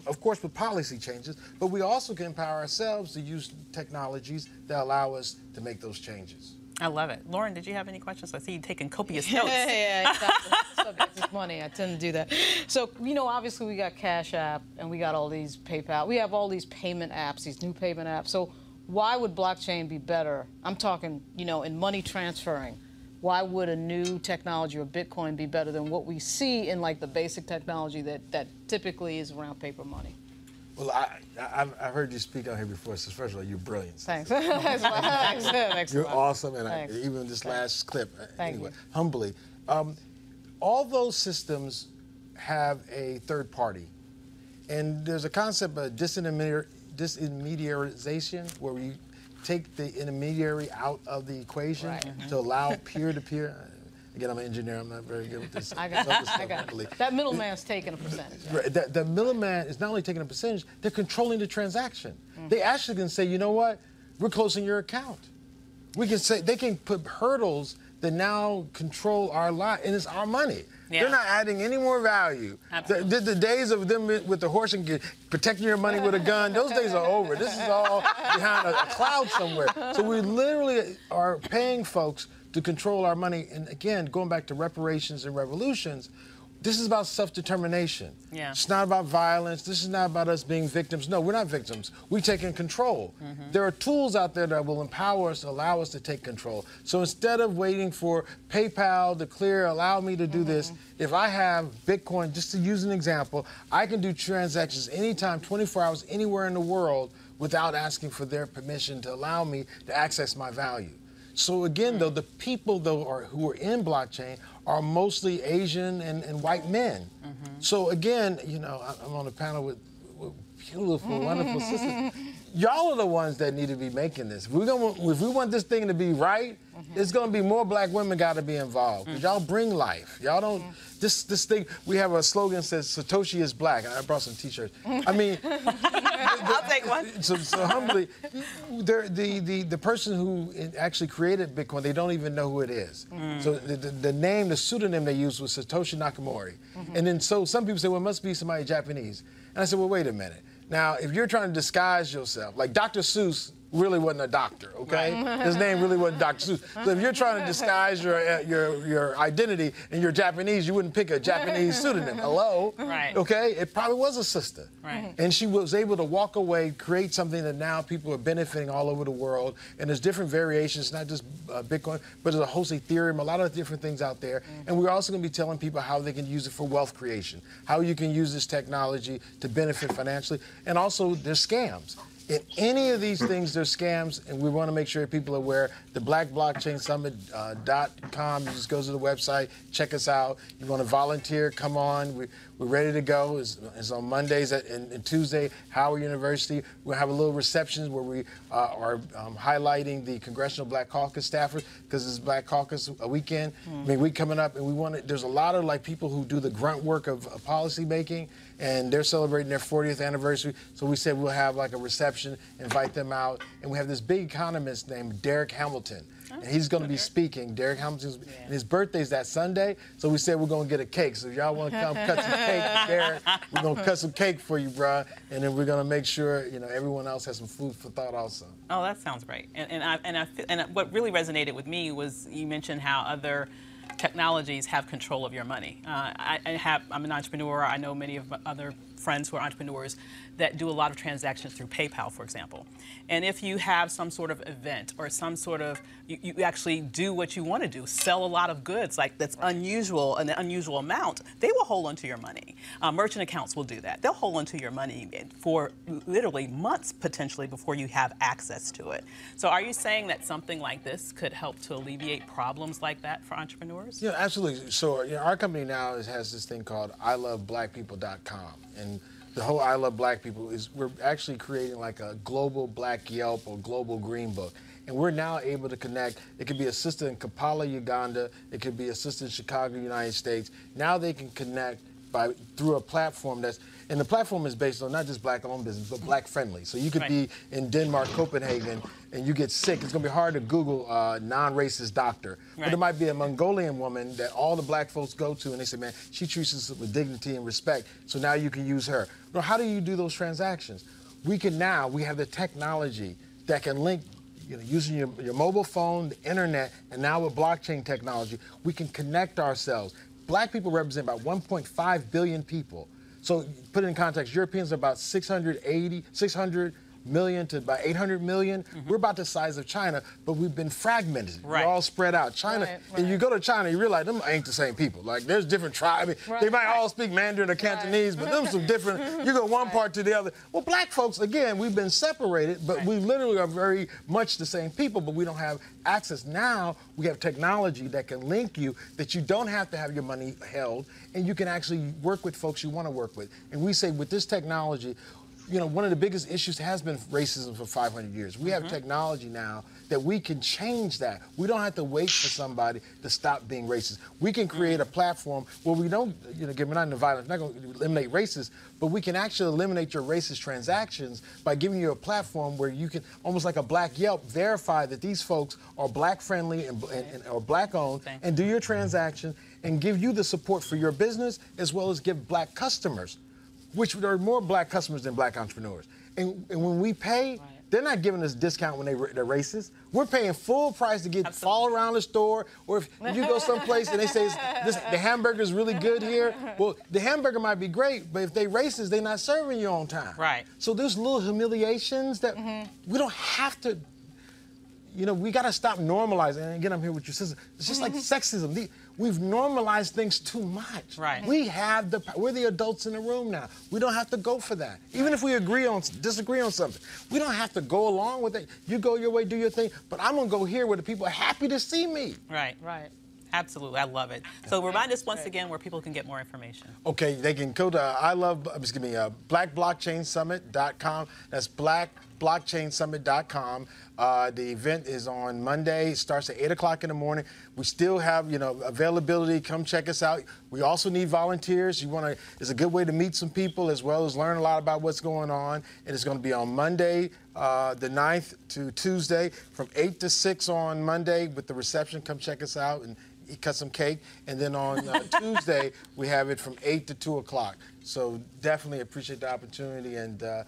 of course, with policy changes, but we also can empower ourselves to use technologies that allow us to make those changes. I love it. Lauren, did you have any questions? I see you taking copious notes. Yeah, yeah, exactly. [laughs] Subject is money. I tend to do that. So, you know, obviously we got Cash App and we got all these PayPal. We have all these payment apps, these new payment apps. So, why would blockchain be better? I'm talking, you know, in money transferring. Why would a new technology or Bitcoin be better than what we see in like the basic technology that, that typically is around paper money? Well, I, I, I've- I've heard you speak out here before, so first of all, you're brilliant. Thanks. [laughs] Thanks. Thanks. You're awesome, and I, even this last clip, uh, Thank anyway, you. humbly. Um, all those systems have a third party. And there's a concept of disintermediar- disintermediarization where we take the intermediary out of the equation Right. to allow peer to peer. Again, I'm an engineer, I'm not very good with this. [laughs] I got, I stuff, got luckily. That middleman's taking a percentage. right? The, the middleman is not only taking a percentage, they're controlling the transaction. Mm-hmm. They actually can say, you know what, we're closing your account. We can say they can put hurdles that now control our life, and it's our money. Yeah. They're not adding any more value. The, Absolutely. the, the days of them with the horse and protecting your money with a gun, those days are over. This is all [laughs] behind a, a cloud somewhere. So we literally are paying folks to control our money. And again, going back to reparations and revolutions, this is about self-determination. Yeah. It's not about violence. This is not about us being victims. No, we're not victims. We're taking control. Mm-hmm. There are tools out there that will empower us, allow us to take control. So instead of waiting for PayPal to clear, allow me to do this, Mm-hmm. if I have Bitcoin, just to use an example, I can do transactions anytime, 24 hours, anywhere in the world without asking for their permission to allow me to access my value. So again, though, hmm. the people though are, who are in blockchain are mostly Asian and, and white men. Mm-hmm. So again, you know, I- I'm on a panel with, with beautiful, wonderful [laughs] sisters. Y'all are the ones that need to be making this. If we're gonna, if we want this thing to be right, it's gonna be more black women got to be involved. 'Cause y'all bring life. Y'all don't. This this thing. We have a slogan that says Satoshi is black, and I brought some T-shirts. I mean, [laughs] I'll take one. so, so humbly, the, the, the person who actually created Bitcoin, they don't even know who it is. Mm. So the, the, the name, the pseudonym they used was Satoshi Nakamoto. Mm-hmm. And then so some people say, well, it must be somebody Japanese. And I said, well, wait a minute. Now, if you're trying to disguise yourself, like Dr. Seuss really wasn't a doctor, okay? Right. [laughs] His name really wasn't Dr. Seuss. So if you're trying to disguise your uh, your your identity and you're Japanese, you wouldn't pick a Japanese [laughs] pseudonym. Hello? Right. Okay? It probably was a sister. Right. And she was able to walk away, create something that now people are benefiting all over the world. And there's different variations, not just uh, Bitcoin, but there's a host of Ethereum, a lot of different things out there. And we're also going to be telling people how they can use it for wealth creation, how you can use this technology to benefit financially. And also, there's scams. In any of these things, there's scams, and we want to make sure people are aware. The blackblockchainsummit.com, you just go to the website, check us out. You want to volunteer, come on. We, we're ready to go. It's, it's on Mondays at, and, and Tuesday, Howard University. We'll have a little reception where we uh, are um, highlighting the Congressional Black Caucus staffers because it's Black Caucus a weekend. I mean, we coming up, and we want to, there's a lot of like people who do the grunt work of, of policy making, and they're celebrating their 40th anniversary. So we said we'll have like a reception, invite them out, and we have this big economist named Derek Hamilton. Oh, and he's going to be speaking. Derek Hamilton's, and his birthday's that Sunday. So we said we're going to get a cake. So if y'all want to come cut some cake, [laughs] Derek, we're going to cut some cake for you, bruh. And then we're going to make sure you know everyone else has some food for thought also. Oh, that sounds great. And, and, I, and, I, and what really resonated with me was you mentioned how other technologies have control of your money. Uh, I, I have, I'm an entrepreneur. I know many of my other friends who are entrepreneurs that do a lot of transactions through PayPal, for example. And if you have some sort of event or some sort of, you, you actually do what you want to do, sell a lot of goods like that's unusual, an unusual amount, they will hold onto your money. Uh, merchant accounts will do that. They'll hold onto your money for literally months potentially before you have access to it. So are you saying that something like this could help to alleviate problems like that for entrepreneurs? Yeah, absolutely. So you know, our company now is, has this thing called iloveblackpeople.com, and the whole I Love Black People is we're actually creating like a global Black Yelp or global Green Book. And we're now able to connect. It could be a sister in Kampala, Uganda. It could be a sister in Chicago, United States. Now they can connect by through a platform that's and the platform is based on not just black-owned business, but black-friendly. So you could be in Denmark, Copenhagen, and you get sick. It's going to be hard to Google uh, non-racist doctor, but Right. it might be a Mongolian woman that all the black folks go to, and they say, "Man, she treats us with dignity and respect." So now you can use her. Now, how do you do those transactions? We can now. We have the technology that can link you know, using your, your mobile phone, the internet, and now with blockchain technology, we can connect ourselves. Black people represent about 1.5 billion people. So put it in context, Europeans are about 680, 600 million to about 800 million. Mm-hmm. We're about the size of China, but we've been fragmented. Right. We're all spread out. China, Right, and you go to China, you realize them ain't the same people. Like there's different tribes. I mean, They might all speak Mandarin or Cantonese, but them some different. [laughs] You go one part to the other. Well, black folks, again, we've been separated, but we literally are very much the same people, but we don't have access. Now we have technology that can link you that you don't have to have your money held, and you can actually work with folks you want to work with. And we say with this technology, you know, one of the biggest issues has been racism for 500 years. We have mm-hmm. technology now that we can change that. We don't have to wait for somebody to stop being racist. We can mm-hmm. create a platform where we don't, you know, get we're not into violence, we're not going to eliminate racists, but we can actually eliminate your racist transactions by giving you a platform where you can, almost like a black Yelp, verify that these folks are black friendly and, and, and or black owned, and do your transaction and give you the support for your business as well as give black customers which there are more black customers than black entrepreneurs. And, and when we pay, they're not giving us discount when they they're racist. We're paying full price to get Absolutely. fall around the store, or if [laughs] you go someplace and they say this, the hamburger is really good here. Well, the hamburger might be great, but if they racist, they're not serving you on time. Right. So there's little humiliations that mm-hmm. we don't have to you know, we got to stop normalizing. And again, I'm here with your sister. It's just like [laughs] sexism. We've normalized things too much. Right. We have the we're the adults in the room now. We don't have to go for that. Even if we agree on disagree on something, we don't have to go along with it. You go your way, do your thing. But I'm gonna go here where the people are happy to see me. Right. Right. Absolutely, I love it. So remind us once again where people can get more information. Okay, they can go to I love excuse me uh, blackblockchainsummit.com. That's blackblockchainsummit.com. Uh, the event is on Monday. It starts at 8 o'clock in the morning. We still have, you know, availability. Come check us out. We also need volunteers. You want to? It's a good way to meet some people as well as learn a lot about what's going on. And it's going to be on Monday, uh, the 9th to Tuesday, from 8 to 6 on Monday with the reception. Come check us out and cut some cake. And then on uh, [laughs] Tuesday, we have it from 8 to 2 o'clock. So definitely appreciate the opportunity and uh,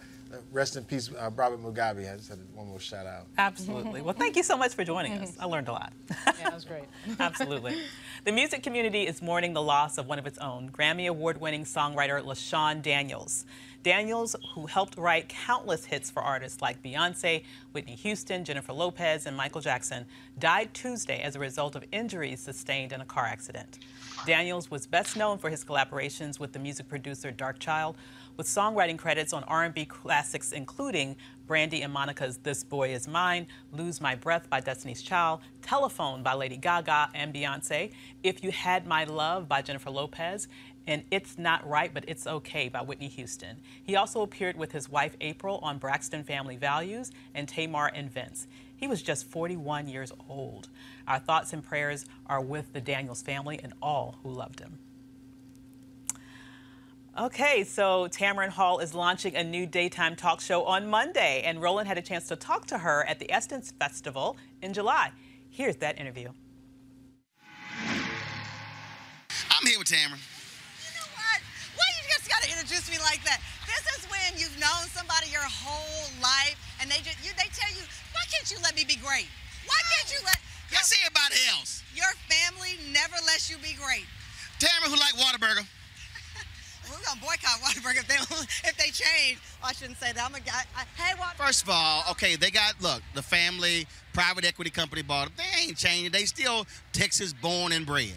rest in peace, uh, Robert Mugabe. I just had one more shout out. Absolutely. Well, thank you so much for joining us. I learned a lot. [laughs] yeah, that was great. [laughs] Absolutely. The music community is mourning the loss of one of its own, Grammy Award winning songwriter LaShawn Daniels. Daniels, who helped write countless hits for artists like Beyonce, Whitney Houston, Jennifer Lopez, and Michael Jackson, died Tuesday as a result of injuries sustained in a car accident. Daniels was best known for his collaborations with the music producer Darkchild, with songwriting credits on R&B classics including Brandy and Monica's This Boy Is Mine, Lose My Breath by Destiny's Child, Telephone by Lady Gaga and Beyonce, If You Had My Love by Jennifer Lopez, and It's Not Right But It's Okay by Whitney Houston. He also appeared with his wife April on Braxton Family Values and Tamar and Vince. He was just 41 years old. Our thoughts and prayers are with the Daniels family and all who loved him. Okay, so Tamron Hall is launching a new daytime talk show on Monday, and Roland had a chance to talk to her at the Essence Festival in July. Here's that interview. I'm here with Tamron. You know what? Why you just gotta introduce me like that? This is when you've known somebody your whole life, and they just you, they tell you, why can't you let me be great? Why can't you let? I see everybody else. Your family never lets you be great. Tamron, who like Whataburger [laughs] we're gonna boycott Whataburger if they [laughs] if they change. Oh, I shouldn't say that. I'm a guy. hey, what? First of all, okay, they got look the family private equity company bought it. They ain't changing. They still Texas born and bred.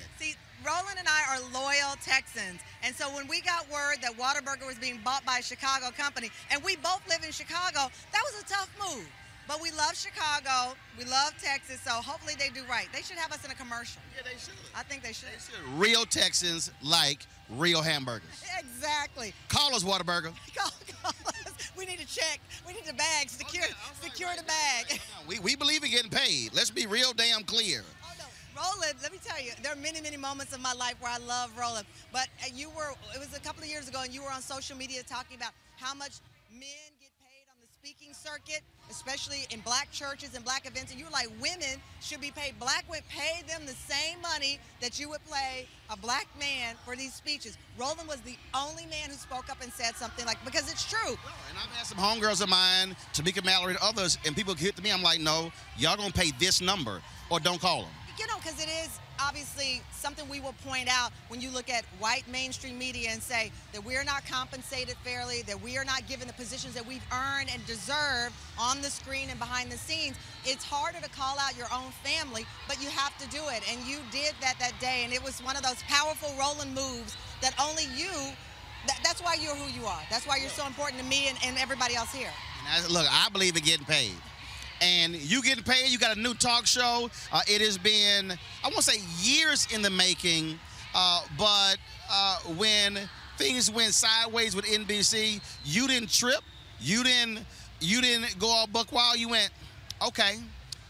Roland and I are loyal Texans, and so when we got word that Whataburger was being bought by a Chicago company, and we both live in Chicago, that was a tough move. But we love Chicago. We love Texas. So hopefully they do right. They should have us in a commercial. Yeah, they should. I think they should. They should. Real Texans like real hamburgers. [laughs] Exactly. Call us Whataburger. [laughs] Call, call us. We need to check. We need the bag. Secure, right, secure right, the bag. we, we believe in getting paid. Let's be real damn clear. Roland, let me tell you, there are many, many moments in my life where I love Roland. But uh, you were, it was a couple of years ago, and you were on social media talking about how much men get paid on the speaking circuit, especially in black churches and black events, and you were like, women should be paid. Black would pay them the same money that you would pay a black man for these speeches. Roland was the only man who spoke up and said something like, because it's true. and I've had some homegirls of mine, Tamika Mallory, and others, and people hit to me, I'm like, no, y'all gonna pay this number or don't call them. You know, because it is obviously something we will point out when you look at white mainstream media and say that we are not compensated fairly, that we are not given the positions that we've earned and deserve on the screen and behind the scenes. It's harder to call out your own family, but you have to do it. And you did that that day, and it was one of those powerful rolling moves that only you that, that's why you're who you are. That's why you're so important to me and, and everybody else here. I, look, I believe in getting paid and you getting paid. You got a new talk show. Uh, it has been, I won't say years in the making, uh, but uh, when things went sideways with NBC, you didn't trip. You didn't. You didn't go all buck wild. You went, okay,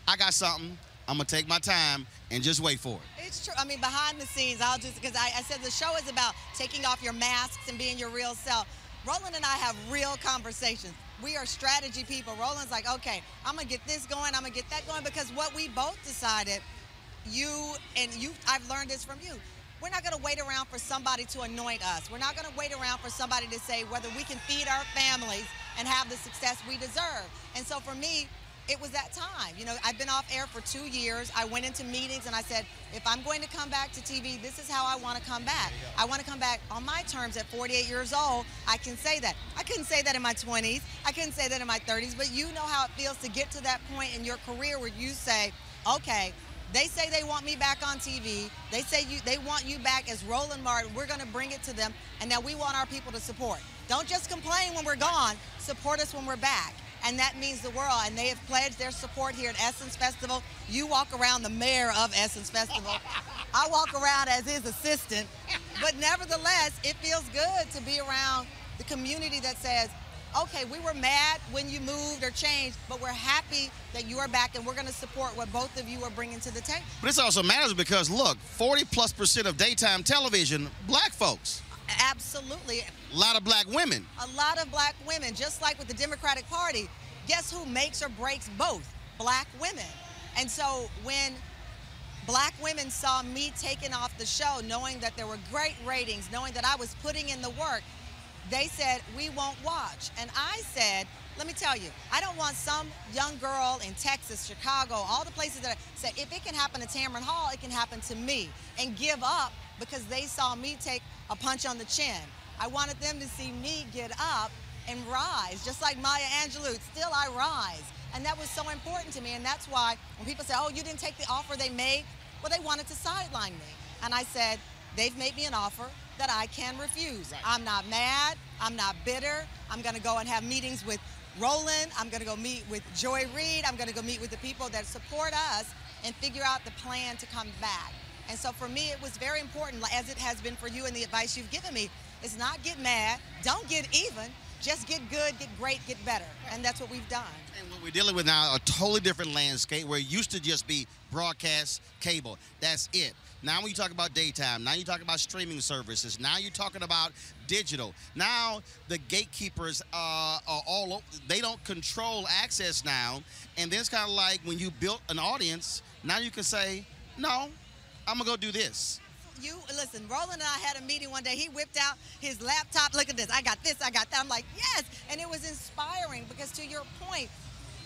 I got something. I'm gonna take my time and just wait for it. It's true. I mean, behind the scenes, I'll just because I, I said the show is about taking off your masks and being your real self. Roland and I have real conversations we are strategy people. Roland's like, okay, I'm gonna get this going, I'm gonna get that going, because what we both decided, you and you, I've learned this from you. We're not gonna wait around for somebody to anoint us. We're not gonna wait around for somebody to say whether we can feed our families and have the success we deserve. And so for me, it was that time. You know, I've been off air for two years. I went into meetings and I said, if I'm going to come back to TV, this is how I want to come back. I want to come back on my terms at 48 years old. I can say that. I couldn't say that in my 20s. I couldn't say that in my 30s, but you know how it feels to get to that point in your career where you say, okay, they say they want me back on TV. They say you they want you back as Roland Martin. We're going to bring it to them, and now we want our people to support. Don't just complain when we're gone. Support us when we're back and that means the world. And they have pledged their support here at Essence Festival. You walk around the mayor of Essence Festival. I walk around as his assistant. But nevertheless, it feels good to be around the community that says, okay, we were mad when you moved or changed, but we're happy that you are back and we're going to support what both of you are bringing to the table. But this also matters because, look, 40 plus percent of daytime television, black folks. Absolutely. A lot of black women. A lot of black women, just like with the Democratic Party. Guess who makes or breaks both? Black women. And so when black women saw me taking off the show, knowing that there were great ratings, knowing that I was putting in the work, they said, We won't watch. And I said, Let me tell you, I don't want some young girl in Texas, Chicago, all the places that I said, if it can happen to Tamron Hall, it can happen to me. And give up because they saw me take a punch on the chin. I wanted them to see me get up and rise, just like Maya Angelou. Still, I rise. And that was so important to me. And that's why when people say, oh, you didn't take the offer they made, well, they wanted to sideline me. And I said, they've made me an offer that I can refuse. Right. I'm not mad. I'm not bitter. I'm going to go and have meetings with Roland. I'm going to go meet with Joy Reid. I'm going to go meet with the people that support us and figure out the plan to come back. And so for me, it was very important, as it has been for you and the advice you've given me, is not get mad, don't get even, just get good, get great, get better. And that's what we've done. And what we're dealing with now, a totally different landscape where it used to just be broadcast cable. That's it. Now when you talk about daytime, now you talk about streaming services, now you're talking about digital. Now the gatekeepers uh, are all they don't control access now. And then it's kind of like when you built an audience, now you can say, no, I'm gonna go do this. You listen, Roland and I had a meeting one day. He whipped out his laptop. Look at this. I got this. I got that. I'm like, yes. And it was inspiring because, to your point,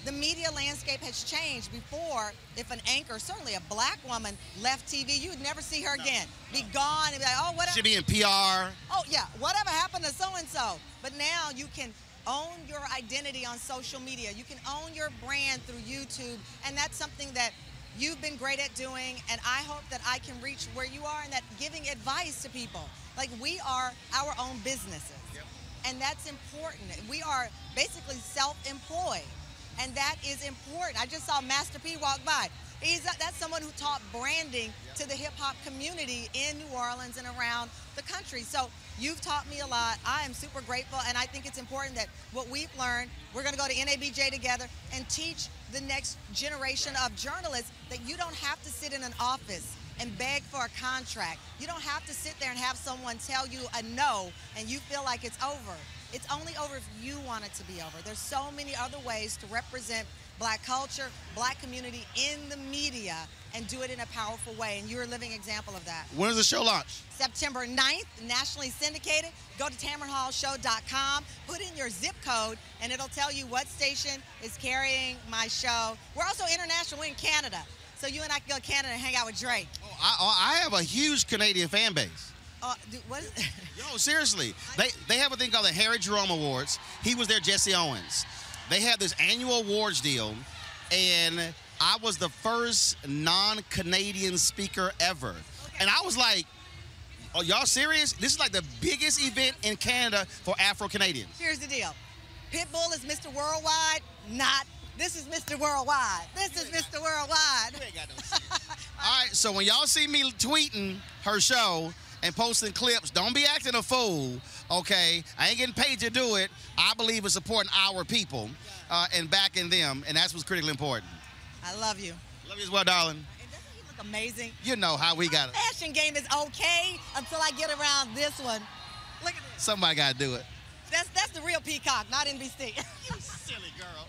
the media landscape has changed. Before, if an anchor, certainly a black woman, left TV, you'd never see her again. Be gone and be like, oh, whatever. Should be in PR. Oh, yeah. Whatever happened to so and so? But now you can own your identity on social media. You can own your brand through YouTube. And that's something that you've been great at doing, and I hope that I can reach where you are and that giving advice to people. Like we are our own businesses. Yep. And that's important. We are basically self-employed. And that is important. I just saw Master P walk by. He's that's someone who taught branding yep. to the hip hop community in New Orleans and around the country. So you've taught me a lot. I am super grateful, and I think it's important that what we've learned, we're going to go to NABJ together and teach the next generation of journalists that you don't have to sit in an office and beg for a contract. You don't have to sit there and have someone tell you a no and you feel like it's over. It's only over if you want it to be over. There's so many other ways to represent black culture, black community in the media and do it in a powerful way. And you're a living example of that. When does the show launch? September 9th, nationally syndicated. Go to TamronHallShow.com, put in your zip code, and it'll tell you what station is carrying my show. We're also international. We're in Canada. So you and I can go to Canada and hang out with Drake. Oh, I, oh, I have a huge Canadian fan base. Uh, dude, what is [laughs] Yo, seriously. They, they have a thing called the Harry Jerome Awards. He was there, Jesse Owens. They have this annual awards deal, and I was the first non-Canadian speaker ever. And I was like, are y'all serious? This is like the biggest event in Canada for Afro-Canadians. Here's the deal. Pitbull is Mr. Worldwide, not this is Mr. Worldwide. This is Mr. Worldwide. No [laughs] All right, so when y'all see me tweeting her show and posting clips, don't be acting a fool, okay? I ain't getting paid to do it. I believe in supporting our people uh, and backing them, and that's what's critically important. I love you. Love you as well, darling. Doesn't he look amazing? You know how we got it. Fashion game is okay until I get around this one. Look at this. Somebody got to do it. That's that's the real peacock, not NBC. [laughs] you silly girl.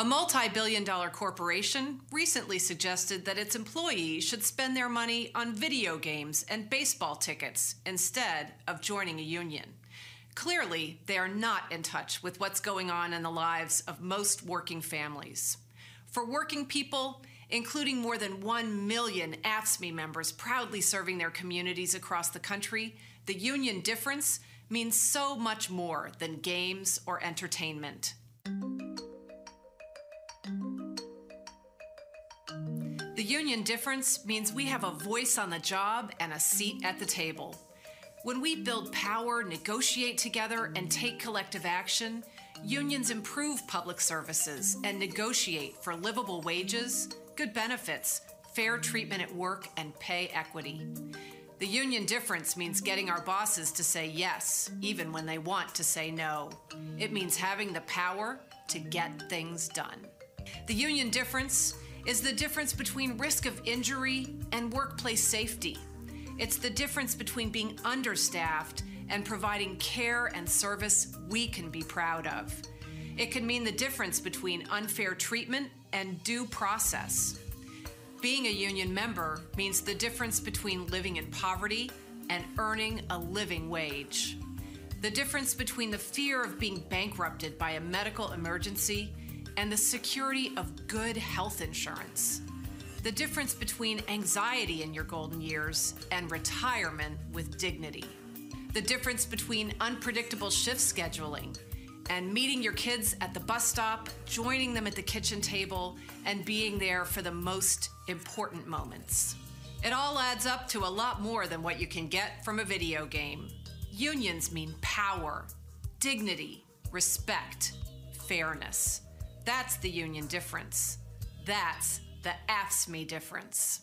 A multi billion dollar corporation recently suggested that its employees should spend their money on video games and baseball tickets instead of joining a union. Clearly, they are not in touch with what's going on in the lives of most working families. For working people, including more than 1 million AFSCME members proudly serving their communities across the country, the union difference means so much more than games or entertainment. Union difference means we have a voice on the job and a seat at the table. When we build power, negotiate together, and take collective action, unions improve public services and negotiate for livable wages, good benefits, fair treatment at work, and pay equity. The union difference means getting our bosses to say yes, even when they want to say no. It means having the power to get things done. The union difference is the difference between risk of injury and workplace safety. It's the difference between being understaffed and providing care and service we can be proud of. It can mean the difference between unfair treatment and due process. Being a union member means the difference between living in poverty and earning a living wage. The difference between the fear of being bankrupted by a medical emergency and the security of good health insurance. The difference between anxiety in your golden years and retirement with dignity. The difference between unpredictable shift scheduling and meeting your kids at the bus stop, joining them at the kitchen table, and being there for the most important moments. It all adds up to a lot more than what you can get from a video game. Unions mean power, dignity, respect, fairness. That's the union difference. That's the AFSCME difference.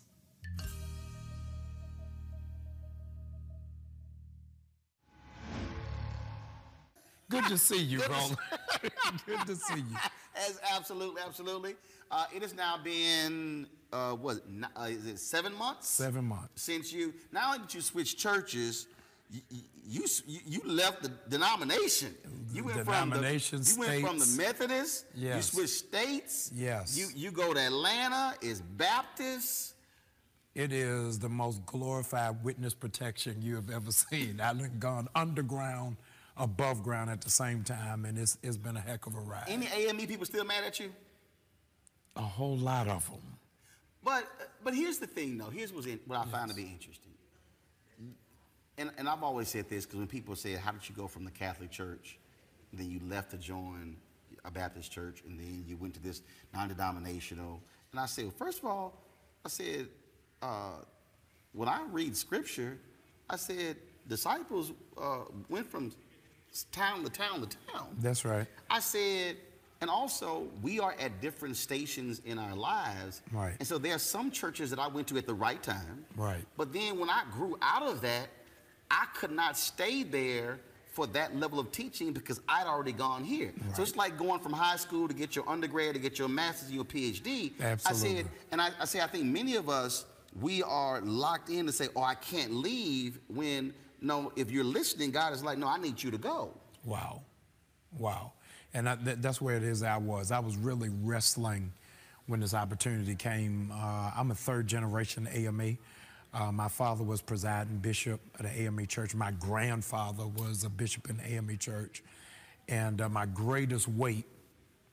Good to see you, Roland. [laughs] Good to see you. As absolutely, absolutely. Uh, it has now been uh, what? Uh, is it seven months? Seven months since you. Not only did you switch churches, you you, left the denomination. You went from the you went from the Methodist. Yes. You switched states. Yes. You you go to Atlanta. It's Baptist. It is the most glorified witness protection you have ever seen. I've gone underground above ground at the same time, and it's, it's been a heck of a ride. Any AME people still mad at you? A whole lot of them. But but here's the thing, though. Here's what's in, what I yes. find to be interesting. And, and I've always said this because when people say, "How did you go from the Catholic Church, then you left to join a Baptist church, and then you went to this non-denominational?" And I said, well, first of all, I said, uh, when I read Scripture, I said disciples uh, went from town to town to town. That's right. I said, and also we are at different stations in our lives. Right. And so there are some churches that I went to at the right time. Right. But then when I grew out of that, I could not stay there for that level of teaching because I'd already gone here. Right. So it's like going from high school to get your undergrad to get your master's and your PhD. Absolutely. I said, and I, I say, I think many of us, we are locked in to say, oh, I can't leave when no, if you're listening, God is like, no, I need you to go. Wow. Wow. And I, th- that's where it is I was. I was really wrestling when this opportunity came. Uh, I'm a third generation AME. Uh, my father was presiding bishop at the AME church. My grandfather was a bishop in the AME church. And uh, my greatest weight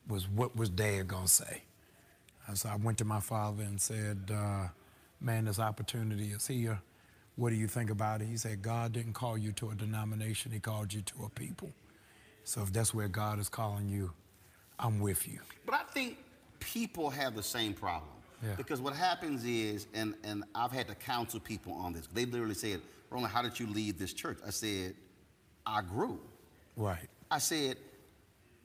was what was dad going to say? So I went to my father and said, uh, man, this opportunity is here. What do you think about it? He said, God didn't call you to a denomination, He called you to a people. So if that's where God is calling you, I'm with you. But I think people have the same problem. Yeah. Because what happens is, and, and I've had to counsel people on this, they literally said, Roland, how did you leave this church? I said, I grew. Right. I said,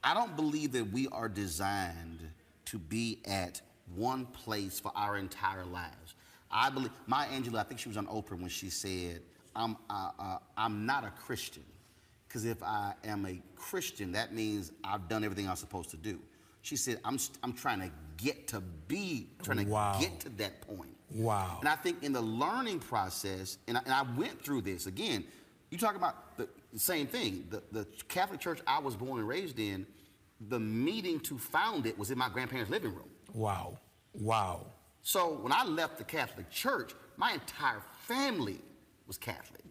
I don't believe that we are designed to be at one place for our entire lives. I believe Maya Angelou, I think she was on Oprah when she said, "I'm uh, uh, I'm not a Christian, because if I am a Christian, that means I've done everything I'm supposed to do." She said, "I'm I'm trying to get to be trying to wow. get to that point." Wow. And I think in the learning process, and I, and I went through this again. You talk about the same thing. The, the Catholic Church I was born and raised in, the meeting to found it was in my grandparents' living room. Wow. Wow. So when I left the Catholic Church, my entire family was Catholic.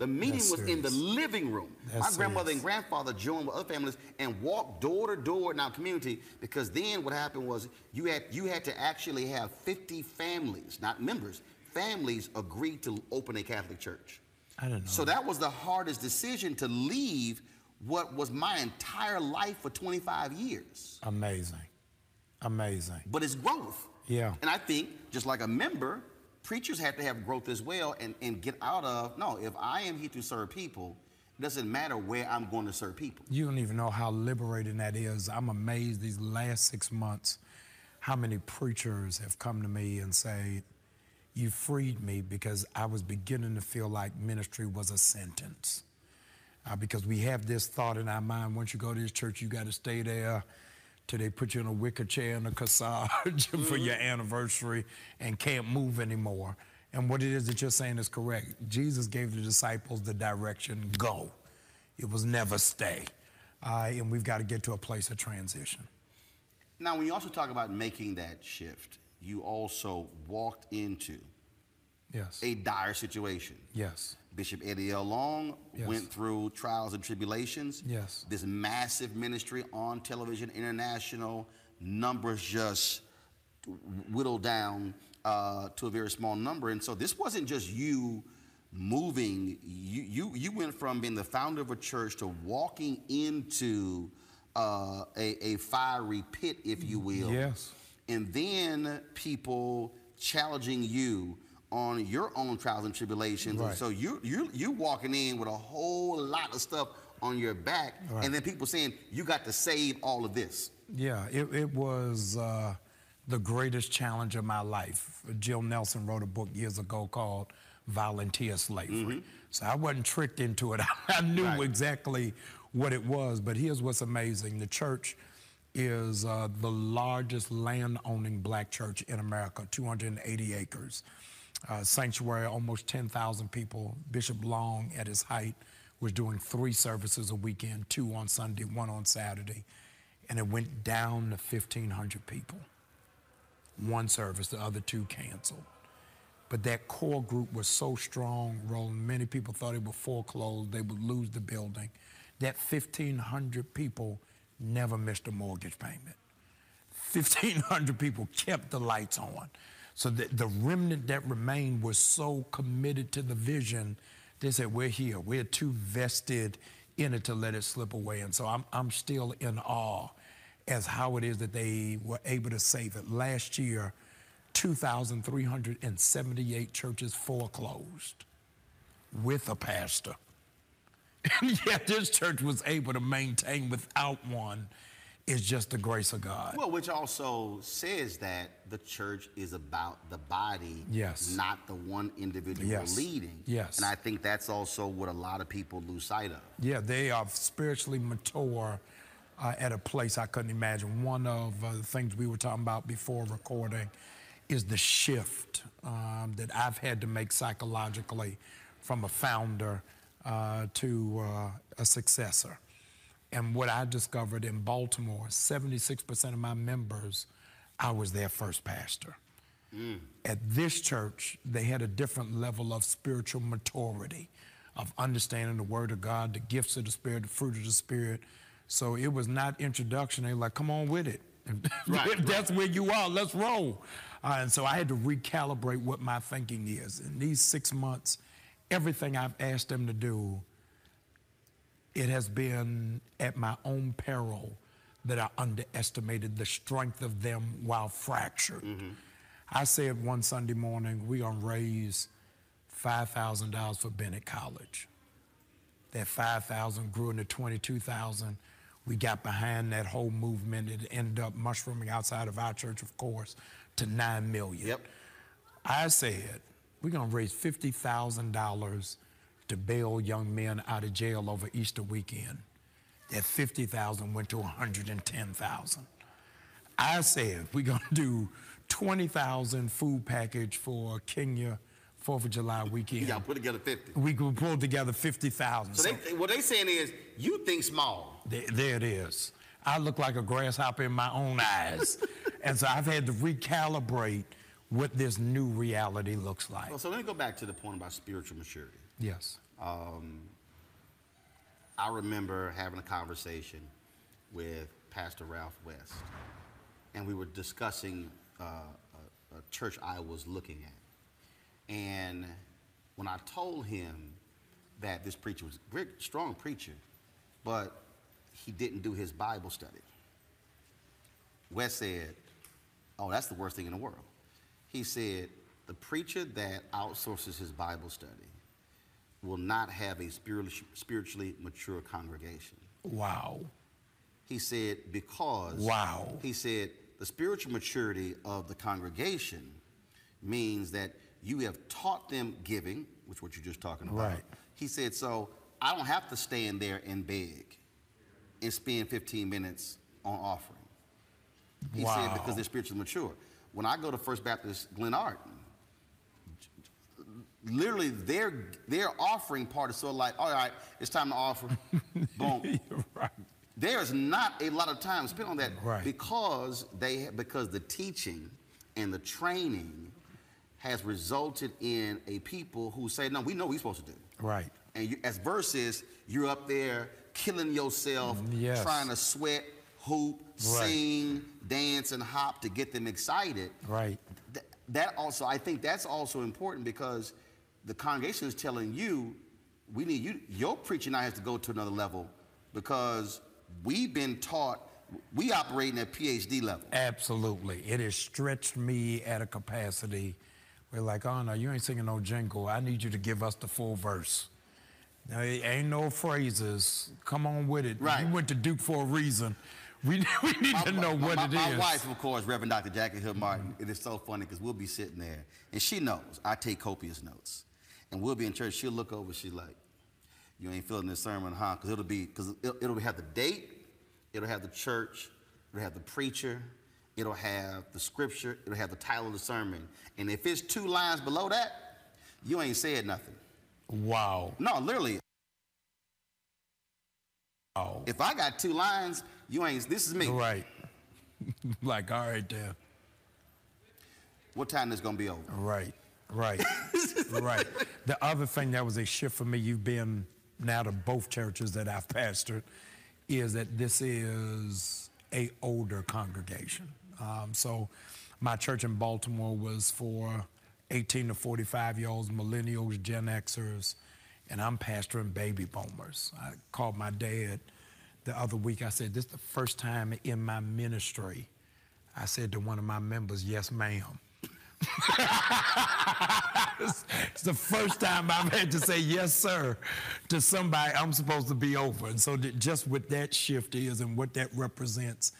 The meeting That's was in the living room. That's my grandmother and grandfather joined with other families and walked door to door in our community because then what happened was you had you had to actually have 50 families, not members, families agree to open a Catholic church. I don't know. So that was the hardest decision to leave what was my entire life for 25 years. Amazing. Amazing. But it's growth. Yeah. And I think, just like a member, preachers have to have growth as well and, and get out of no, if I am here to serve people, it doesn't matter where I'm going to serve people. You don't even know how liberating that is. I'm amazed these last six months how many preachers have come to me and say, You freed me because I was beginning to feel like ministry was a sentence. Uh, because we have this thought in our mind once you go to this church, you got to stay there till they put you in a wicker chair and a corsage [laughs] for your anniversary and can't move anymore. And what it is that you're saying is correct. Jesus gave the disciples the direction go. It was never stay. Uh, and we've got to get to a place of transition. Now, when you also talk about making that shift, you also walked into Yes. a dire situation. Yes. Bishop Eddie L. Long Yes. went through trials and tribulations. Yes. This massive ministry on television, international, numbers just whittled down uh, to a very small number. And so this wasn't just you moving. You, you, you went from being the founder of a church to walking into uh, a, a fiery pit, if you will. Yes. And then people challenging you on your own trials and tribulations. And Right. so you you you walking in with a whole lot of stuff on your back, Right. and then people saying you got to save all of this. Yeah, it, it was uh, the greatest challenge of my life. Jill Nelson wrote a book years ago called Volunteer Slavery. So I wasn't tricked into it. [laughs] I knew exactly what it was. But here's what's amazing the church is uh, the largest land owning black church in America, 280 acres. Uh, sanctuary, almost 10,000 people. Bishop Long, at his height, was doing three services a weekend two on Sunday, one on Saturday. And it went down to 1,500 people. One service, the other two canceled. But that core group was so strong, Roland. Many people thought it would foreclose, they would lose the building. That 1,500 people never missed a mortgage payment. 1,500 people kept the lights on. So the, the remnant that remained was so committed to the vision, they said, We're here. We're too vested in it to let it slip away. And so I'm, I'm still in awe as how it is that they were able to save it. Last year, 2,378 churches foreclosed with a pastor. [laughs] And yet this church was able to maintain without one is just the grace of God. Well, which also says that the church is about the body, Yes. not the one individual Yes. leading. Yes. And I think that's also what a lot of people lose sight of. Yeah, they are spiritually mature uh, at a place I couldn't imagine. One of uh, the things we were talking about before recording is the shift um, that I've had to make psychologically from a founder uh, to uh, a successor. And what I discovered in Baltimore, 76% of my members, I was their first pastor. At this church, they had a different level of spiritual maturity, of understanding the Word of God, the gifts of the Spirit, the fruit of the Spirit. So it was not introduction. They were like, come on with it. [laughs] Right, If that's where you are, let's roll. Uh, and so I had to recalibrate what my thinking is. In these six months, everything I've asked them to do, it has been at my own peril that I underestimated the strength of them while fractured. Mm-hmm. I said one Sunday morning, we're going to raise $5,000 for Bennett College. That 5,000 grew into 22,000. We got behind that whole movement. It ended up mushrooming outside of our church, of course, to 9 million. Yep. I said, we're going to raise $50,000 to bail young men out of jail over Easter weekend. That 50,000 went to 110,000. I said, we're going to do 20,000 food package for Kenya 4th of July weekend. Y'all put together 50. We could pull together 50,000. So they, what they saying is, you think small. There, there it is. I look like a grasshopper in my own eyes. [laughs] and so I've had to recalibrate what this new reality looks like. Well, so let me go back to the point about spiritual maturity. Yes. Um, I remember having a conversation with Pastor Ralph West, and we were discussing uh, a, a church I was looking at. And when I told him that this preacher was a very strong preacher, but he didn't do his Bible study, West said, Oh, that's the worst thing in the world. He said, The preacher that outsources his Bible study will not have a spiritually mature congregation. Wow. He said, because. Wow. He said, the spiritual maturity of the congregation means that you have taught them giving, which is what you're just talking about. Right. He said, so I don't have to stand there and beg and spend 15 minutes on offering. He wow. said, because they're spiritually mature. When I go to First Baptist Glen Glenarden, literally their their offering part is so like, all right, it's time to offer. [laughs] Boom. right. There's not a lot of time spent on that right. because they because the teaching and the training has resulted in a people who say, no, we know what we're supposed to do. Right. And you, as versus you're up there killing yourself, mm, yes. trying to sweat, hoop, right. sing, dance, and hop to get them excited. Right. Th- that also, I think that's also important because the congregation is telling you, we need you, your preaching now has to go to another level because we've been taught, we operating at PhD level. Absolutely. It has stretched me at a capacity where like, oh no, you ain't singing no jingle. I need you to give us the full verse. Now, it ain't no phrases. Come on with it. Right. You went to Duke for a reason. We, [laughs] we need my, to know my, what my, it my is. wife, of course, Reverend Dr. Jacquie Hill Martin, it is so funny because we'll be sitting there and she knows I take copious notes. And we'll be in church, she'll look over, she's like, You ain't feeling this sermon, huh? Because it'll be, because it'll, it'll have the date, it'll have the church, it'll have the preacher, it'll have the scripture, it'll have the title of the sermon. And if it's two lines below that, you ain't said nothing. Wow. No, literally. Wow. If I got two lines, you ain't, this is me. Right. [laughs] like, all right, there. What time is going to be over? Right, right, [laughs] right. The other thing that was a shift for me, you've been now to both churches that I've pastored, is that this is a older congregation. Um, so my church in Baltimore was for 18 to 45 year olds, millennials, Gen Xers, and I'm pastoring baby boomers. I called my dad the other week. I said, This is the first time in my ministry I said to one of my members, Yes, ma'am. [laughs] it's the first time I've had to say yes, sir, to somebody I'm supposed to be over. And so, just what that shift is and what that represents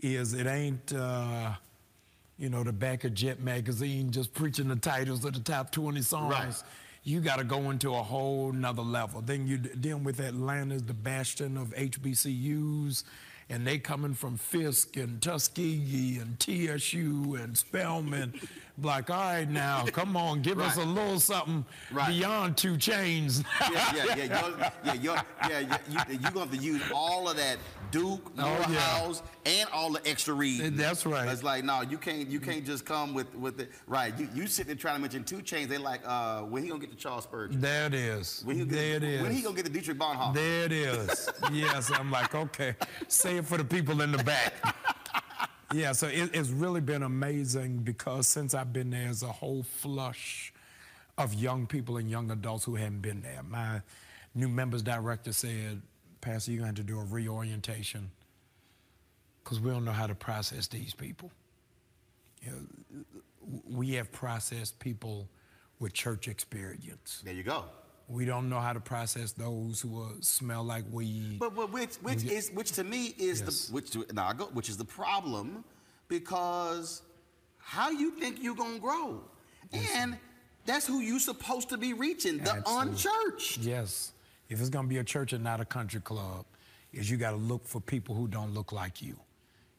is it ain't, uh, you know, the back of Jet magazine just preaching the titles of the top 20 songs. Right. You got to go into a whole nother level. Then you dealing with Atlanta, the bastion of HBCUs and they coming from Fisk and Tuskegee and TSU and Spelman. Like, all right, now, [laughs] come on, give Right. us a little something Right. beyond 2 Chainz. yeah, yeah, yeah, you're, yeah, you're, yeah, yeah, you, you're going to have to use all of that Duke, Oh, yeah. And all the extra reading. That's right. It's like, no, you can't, you can't just come with, with it. Right, you, you sitting there trying to mention 2 Chainz. They like, uh, when he gonna get the Charles Spurgeon? There it is. When he gonna there get, it is. When he gonna get the Dietrich Bonhoeffer? There it is. yes, I'm like, okay, say it for the people in the back. [laughs] yeah, so it, it's really been amazing because since I've been there, there's a whole flush of young people and young adults who hadn't been there. My new members director said, Pastor, you're going to have to do a reorientation because we don't know how to process these people. You know, we have processed people with church experience. There you go. We don't know how to process those who smell like weed. But, but which, which We- is, which to me is Yes. the, which to, now I go, which is the problem, because how you think you're gonna grow, and that's who you're supposed to be reaching, the Absolutely. unchurched. Yes. If it's going to be a church and not a country club, is you got to look for people who don't look like you.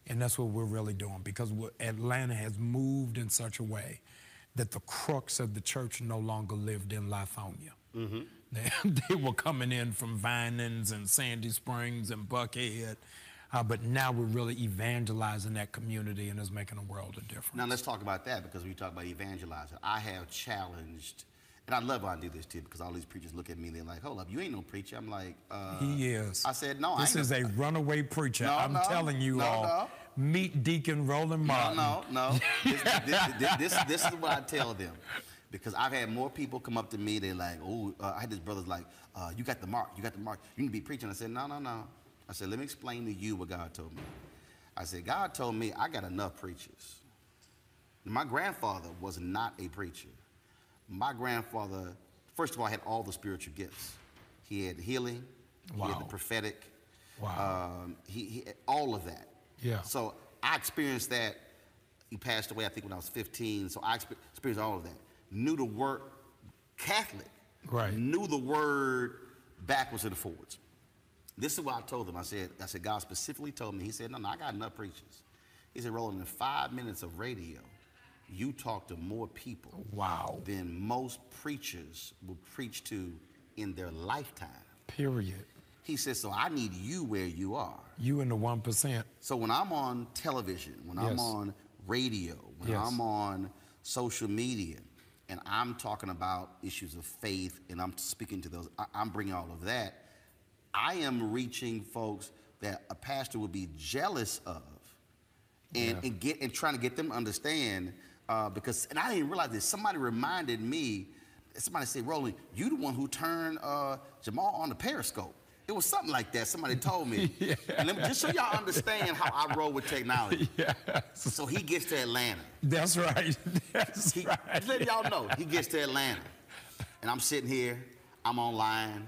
And that's what we're really doing because Atlanta has moved in such a way that the crux of the church no longer lived in Lithonia. Mm-hmm. They, [laughs] they were coming in from Vinings and Sandy Springs and Buckhead. Uh, but now we're really evangelizing that community and it's making a world of difference. Now let's talk about that because we talk about evangelizing. I have challenged, and I love when I do this too because all these preachers look at me and they're like, "Hold up, you ain't no preacher." I'm like, uh, he is. I said, "No, this is a runaway preacher." No, I'm no, telling you no, all. Meet Deacon Roland Martin. No, no, [laughs] no. this, this, this, this is what I tell them because I've had more people come up to me. They're like, "Oh, uh, I had this brother's like, uh, you got the mark, you got the mark. You need to be preaching." I said, "No, no, no." I said, "Let me explain to you what God told me." I said, "God told me I got enough preachers." My grandfather was not a preacher. My grandfather, first of all, had all the spiritual gifts. He had healing. Wow. He had the prophetic. Wow. Um, he, he all of that. Yeah. So I experienced that. He passed away, I think, when I was 15. So I experienced all of that. Knew the word Catholic. Right. Knew the word backwards and forwards. This is what I told him. I said, I said, God specifically told me. He said, No, no, I got enough preachers. He said, Roland, in five minutes of radio, you talk to more people. Wow. Than most preachers will preach to in their lifetime. Period. He says, so I need you where you are. You in the 1%. So when I'm on television, when I'm on radio, when Yes. I'm on social media, and I'm talking about issues of faith and I'm speaking to those, I, I'm bringing all of that. I am reaching folks that a pastor would be jealous of and, Yeah. and get and trying to get them to understand uh, because and I didn't realize this. Somebody reminded me. Somebody said, "Roland, you the one who turned uh, Jamal on the Periscope." It was something like that. Somebody told me. [laughs] And let me, just so y'all understand how I roll with technology. [laughs] Yeah. So he gets to Atlanta. That's right. [laughs] That's he, right. Just let y'all know, he gets to Atlanta. And I'm sitting here, I'm online,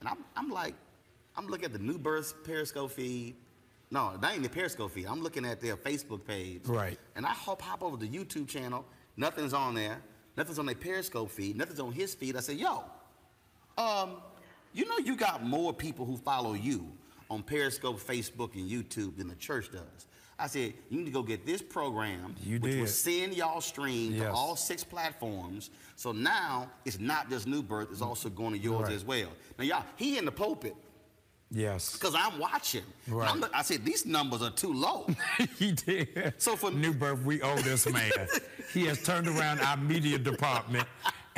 and I'm, I'm like, I'm looking at the New Birth Periscope feed. No, that ain't the Periscope feed. I'm looking at their Facebook page. Right. And I hop, hop over to the YouTube channel. Nothing's on there. Nothing's on their Periscope feed. Nothing's on his feed. I said, yo, um, you know you got more people who follow you on Periscope, Facebook, and YouTube than the church does. I said, you need to go get this program, You which will send y'all stream to all six platforms. So now it's not just New Birth, it's also going to yours Right. as well. Now, y'all, he in the pulpit Yes. because I'm watching. Right. I'm I said, these numbers are too low. [laughs] he did. So for New Birth, we owe this man. [laughs] he has turned around our media department.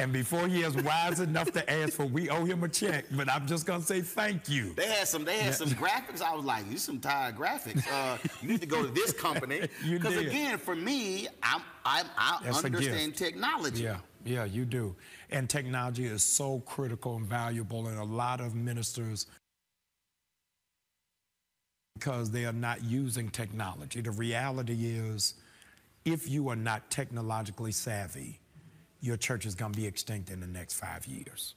And before he is wise enough to ask for, we owe him a check. But I'm just gonna say thank you. They had some. They had some graphics. I was like, "These some tired graphics. Uh, you need to go to this company." [laughs] You Because again, for me, I'm, I'm I That's understand technology. Yeah, yeah, you do. And technology is so critical and valuable, and a lot of ministers because they are not using technology. The reality is, if you are not technologically savvy, your church is going to be extinct in the next five years.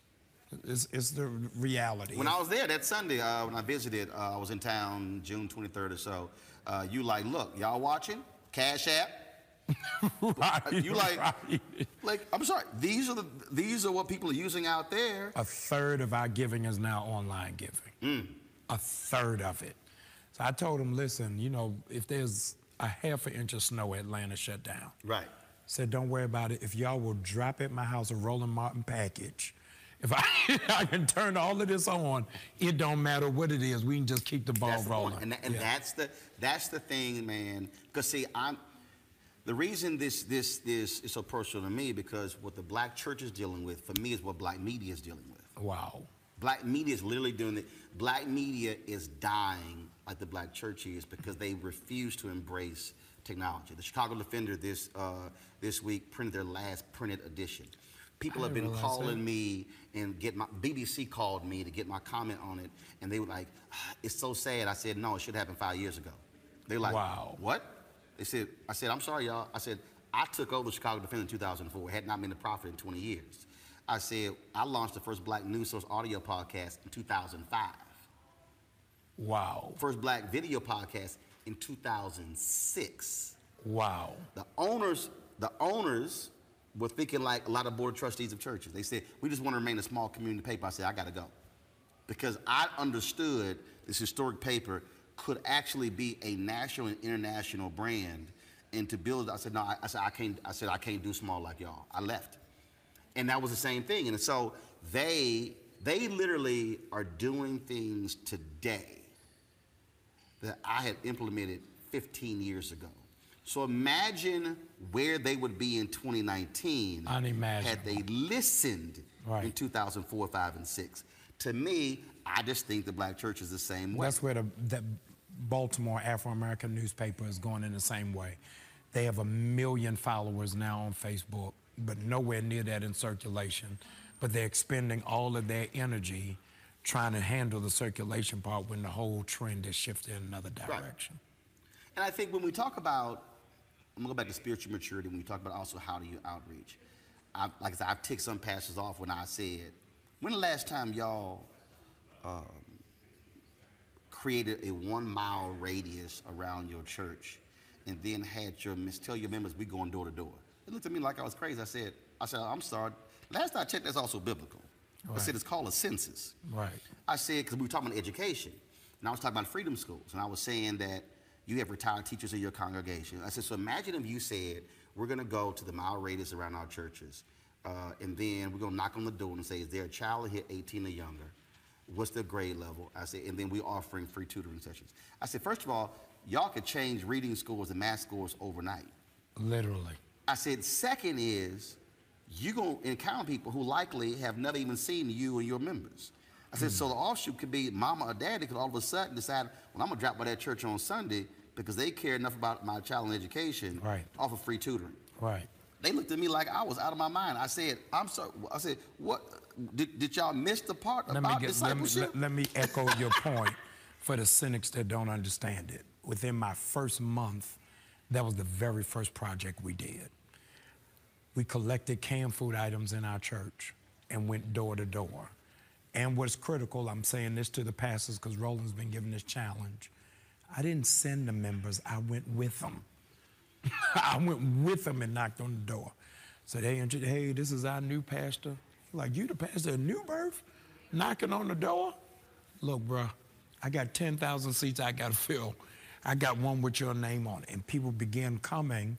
It's, it's the reality. When I was there that Sunday, uh, when I visited, uh, I was in town June 23rd or so. Uh, you like, look, y'all watching? Cash App. [laughs] right, You like, right. like, I'm sorry. These are the these are what people are using out there. A third of our giving is now online giving. Mm. A third of it. So I told him, listen, you know, if there's a half an inch of snow, Atlanta shut down. Right. Said, don't worry about it. If y'all will drop at my house a Roland Martin package, if I, [laughs] I can turn all of this on, it don't matter what it is. We can just keep the ball That's rolling. point. And, tha- and Yeah. that's the that's the thing, man. Because see, I'm the reason this this this is so personal to me because what the black church is dealing with for me is what black media is dealing with. Wow. Black media is literally doing it. Black media is dying like the black church is because they refuse to embrace technology. The Chicago Defender this uh, this week printed their last printed edition. People have been calling that. me and get my BBC called me to get my comment on it, and they were like, "Ah, "It's so sad." I said, "No, it should have happened five years ago." They're like, Wow. What?" They said, "I said, I'm sorry, y'all." I said, "I took over the Chicago Defender in 2004. Had not been a profit in 20 years." I said, "I launched the first Black News Source audio podcast in 2005. Wow. First Black video podcast in 2006." Wow. The owners, the owners were thinking like a lot of board of trustees of churches. They said, we just want to remain a small community paper. I said, I got to go. Because I understood this historic paper could actually be a national and international brand. And to build, I said, no, I, I said, I can't, I said, I can't do small like y'all. I left. And that was the same thing. And so they, they literally are doing things today that I had implemented 15 years ago. So imagine where they would be in 2019 Unimaginable. had they listened Right. in 2004, 5, and 6. To me, I just think the black church is the same way. That's where the, the Baltimore Afro American newspaper is going in the same way. They have a million followers now on Facebook, but nowhere near that in circulation. But they're expending all of their energy trying to handle the circulation part when the whole trend is shifted in another direction. And I think when we talk about, I'm gonna go back to spiritual maturity. When we talk about also how do you outreach, I, like I said, I've ticked some pastors off when I said, when the last time y'all um, created a one mile radius around your church and then had your tell your members we going door to door? They looked at me like I was crazy. I said, I said, I'm sorry. Last I checked, that's also biblical. I said it's called a census. Right. I said, because we were talking about education, and I was talking about freedom schools, and I was saying that you have retired teachers in your congregation. I said, so imagine if you said, we're going to go to the mile radius around our churches, uh, and then we're going to knock on the door and say, is there a child here 18 or younger? What's their grade level? I said, and then we're offering free tutoring sessions. I said, first of all, y'all could change reading scores and math scores overnight. Literally. I said, second is you're going to encounter people who likely have never even seen you and your members. I said, hmm. so the offshoot could be mama or daddy could all of a sudden decide, well, I'm going to drop by that church on Sunday because they care enough about my child and education, Right. offer free tutoring. Right. They looked at me like I was out of my mind. I said, I'm sorry. I said, what? Did, did y'all miss the part Let me, about get, let, me, discipleship? let, let me echo [laughs] your point for the cynics that don't understand it. Within my first month, that was the very first project we did. We collected canned food items in our church and went door to door. And what's critical, I'm saying this to the pastors because Roland's been given this challenge. I didn't send the members, I went with them. [laughs] I went with them and knocked on the door. Said, hey, hey, this is our new pastor. Like, you the pastor of New Birth? Knocking on the door? Look, bruh, I got 10,000 seats I got to fill. I got one with your name on it. And people began coming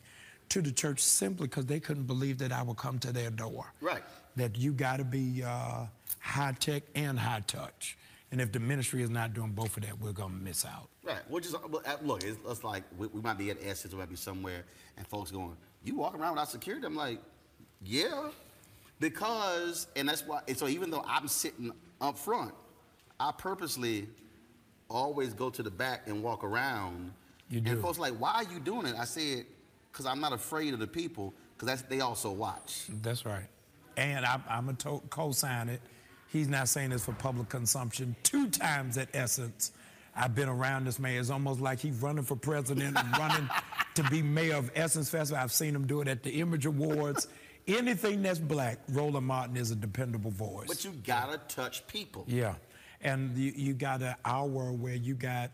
to the church simply because they couldn't believe that I would come to their door. Right. That you got to be uh, high tech and high touch. And if the ministry is not doing both of that, we're going to miss out. Right. Well, just well, uh, look. It's, it's like we, we might be at Essence, we might be somewhere, and folks going, "You walking around without security?" I'm like, "Yeah," because, and that's why. And so even though I'm sitting up front, I purposely always go to the back and walk around. You do. And folks like, "Why are you doing it?" I said, "Because I'm not afraid of the people, because that's they also watch." That's right. And I, I'm a to- co-sign it. He's not saying this for public consumption. Two times at Essence, I've been around this man. It's almost like he's running for president and [laughs] running to be mayor of Essence Festival. I've seen him do it at the Image Awards. Anything that's black, Roland Martin is a dependable voice. But you gotta touch people. Yeah. And you, you got an hour where you got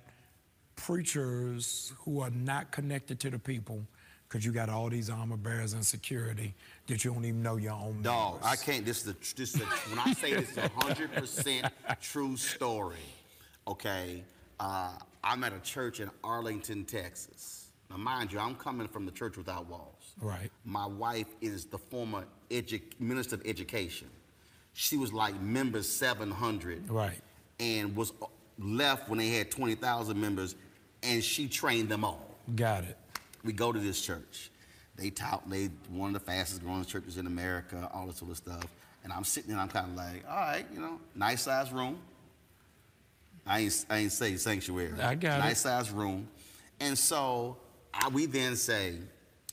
preachers who are not connected to the people because you got all these armor bearers and security that you don't even know your own Dog, members. I can't. This is a, this is a, when I say this is a hundred percent true story. Okay, uh, I'm at a church in Arlington, Texas. Now, mind you, I'm coming from the Church Without Walls. Right. My wife is the former edu- minister of education. She was like member 700. Right. And was uh, left when they had 20,000 members, and she trained them all. Got it. We go to this church. They tout they one of the fastest growing churches in America, all this sort of stuff. And I'm sitting there, and I'm kind of like, all right, you know, nice size room. I ain't, I ain't say sanctuary. I got it. nice size room. And so I, we then say,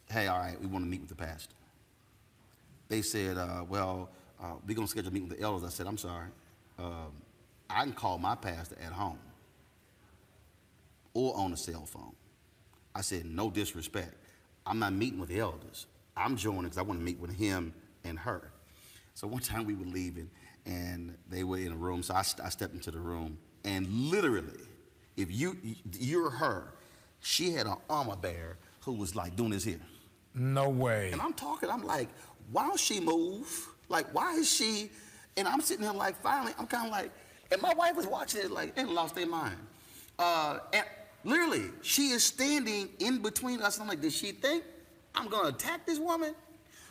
hey, all right, we want to meet with the pastor. They said, uh, well, uh, we're going to schedule a meeting with the elders. I said, I'm sorry. Um, I can call my pastor at home or on a cell phone. I said, no disrespect. I'm not meeting with the elders. I'm joining because I want to meet with him and her. So one [laughs] time we were leaving and they were in a room. So I, I stepped into the room and literally, if you, you're her, she had an armor bearer who was like doing this here. No way. And I'm talking, I'm like, why don't she move? Like, why is she? And I'm sitting there like, finally, I'm kind of like, and my wife was watching it like, they lost their mind. Uh, and literally, she is standing in between us. I'm like, does she think I'm going to attack this woman?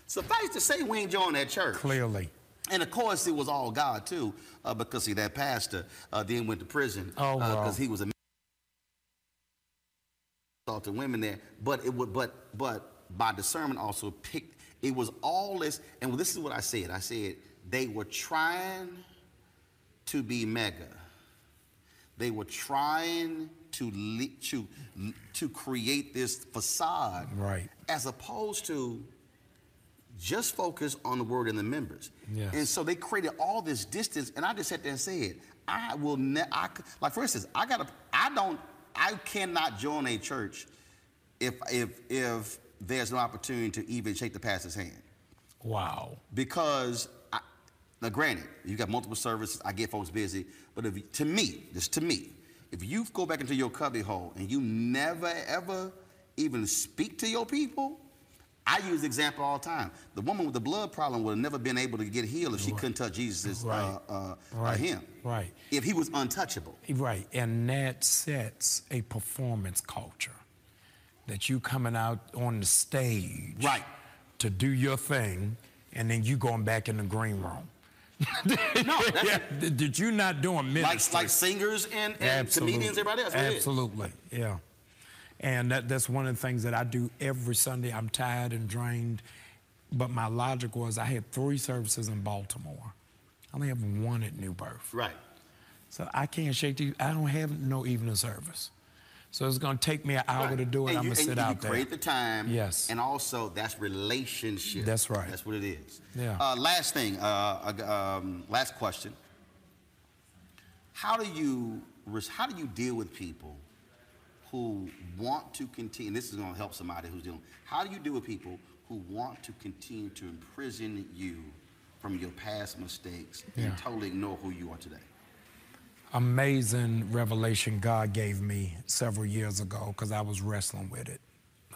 Suffice to say, we ain't joining that church. Clearly. And of course, it was all God too, uh, because see, that pastor uh, then went to prison Oh, wow. because he was a to women there, but it would, but but by discernment also picked. It was all this, and this is what I said. I said they were trying to be mega. They were trying to le- to to create this facade, Right. as opposed to just focus on the word and the members. Yes. And so they created all this distance, and I just sat there and said, I will never. Like for instance, I got to I don't I cannot join a church if if if there's no opportunity to even shake the pastor's hand. Wow. Because I, now, granted, you got multiple services. I get folks busy, but if to me, this to me, if you go back into your cubbyhole and you never ever even speak to your people, I use the example all the time. The woman with the blood problem would have never been able to get healed if she couldn't touch Jesus' Right. uh, uh, Right. uh, him. Right. If he was untouchable. Right, and that sets a performance culture that you coming out on the stage right. to do your thing, and then you going back in the green room. No, [laughs] that's yeah, that you're not doing ministry. like like singers and, and comedians, everybody else. Absolutely, yeah. And that, that's one of the things that I do every Sunday. I'm tired and drained, but my logic was I had three services in Baltimore. I only have one at New Birth. Right. So I can't shake the. I don't have no evening service. So it's going to take me an hour Right. to do it. And I'm going to sit you out there. create the time. Yes. And also, that's relationship. That's right. That's what it is. Yeah. Uh, last thing, uh, um, last question. How do you how do you deal with people who want to continue? And this is going to help somebody who's dealing. How do you deal with people who want to continue to imprison you from your past mistakes Yeah. and totally ignore who you are today? Amazing revelation God gave me several years ago because I was wrestling with it.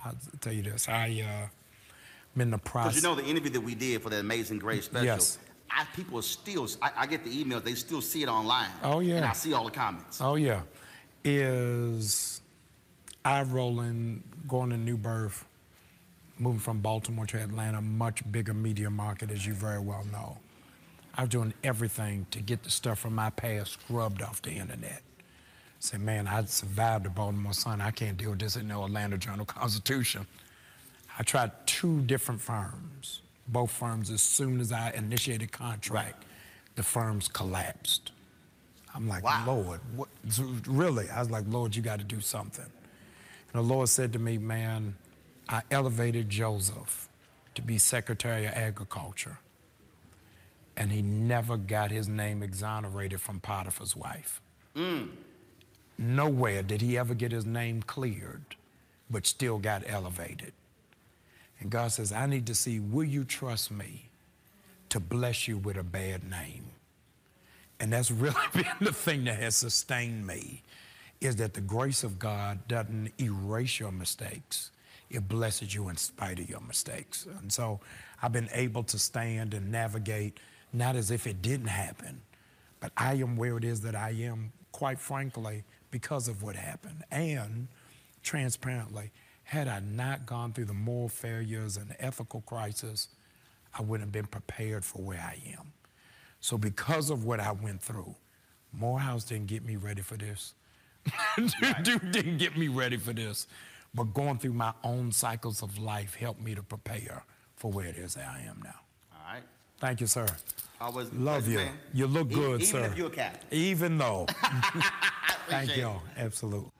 I'll tell you this. I uh, I'm in the Because process. you know the interview that we did for that Amazing Grace special. Yes. I, people are still. I, I get the emails. They still see it online. Oh, yeah. And I see all the comments. Oh yeah, is I rolling going to New Birth, moving from Baltimore to Atlanta, much bigger media market as you very well know. I was doing everything to get the stuff from my past scrubbed off the internet. Say, man, I survived the Baltimore Sun. I can't deal with this in the Atlanta Journal [laughs] Constitution. I tried two different firms. Both firms, as soon as I initiated contract, the firms collapsed. I'm like, Lord, what? Really? I was like, Lord, you got to do something. And the Lord said to me, man, I elevated Joseph to be Secretary of Agriculture. And he never got his name exonerated from Potiphar's wife. Mm. Nowhere did he ever get his name cleared, but still got elevated. And God says, I need to see, will you trust me to bless you with a bad name? And that's [laughs] really been the thing that has sustained me is that the grace of God doesn't erase your mistakes. It blesses you in spite of your mistakes. And so I've been able to stand and navigate, not as if it didn't happen, but I am where it is that I am, quite frankly, because of what happened. And transparently, had I not gone through the moral failures and the ethical crisis, I wouldn't have been prepared for where I am. So because of what I went through, Morehouse didn't get me ready for this. [laughs] Duke didn't get me ready for this. But going through my own cycles of life helped me to prepare for where it is that I am now. Thank you, sir. Always Love you. man. You look good, even sir. if you're a cat. Even though. [laughs] Thank you. Absolutely.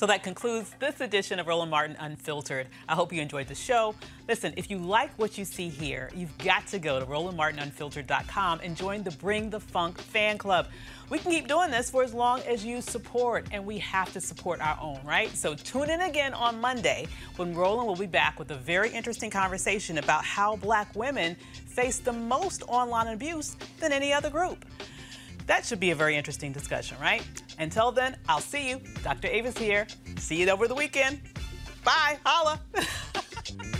So that concludes this edition of Roland Martin Unfiltered. I hope you enjoyed the show. Listen, if you like what you see here, you've got to go to RolandMartinUnfiltered.com and join the Bring the Funk fan club. We can keep doing this for as long as you support, and we have to support our own, right? So tune in again on Monday when Roland will be back with a very interesting conversation about how black women face the most online abuse than any other group. That should be a very interesting discussion, right? Until then, I'll see you. Dr. Avis here. See you over the weekend. Bye. Holla. [laughs]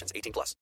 conditions. 18 plus.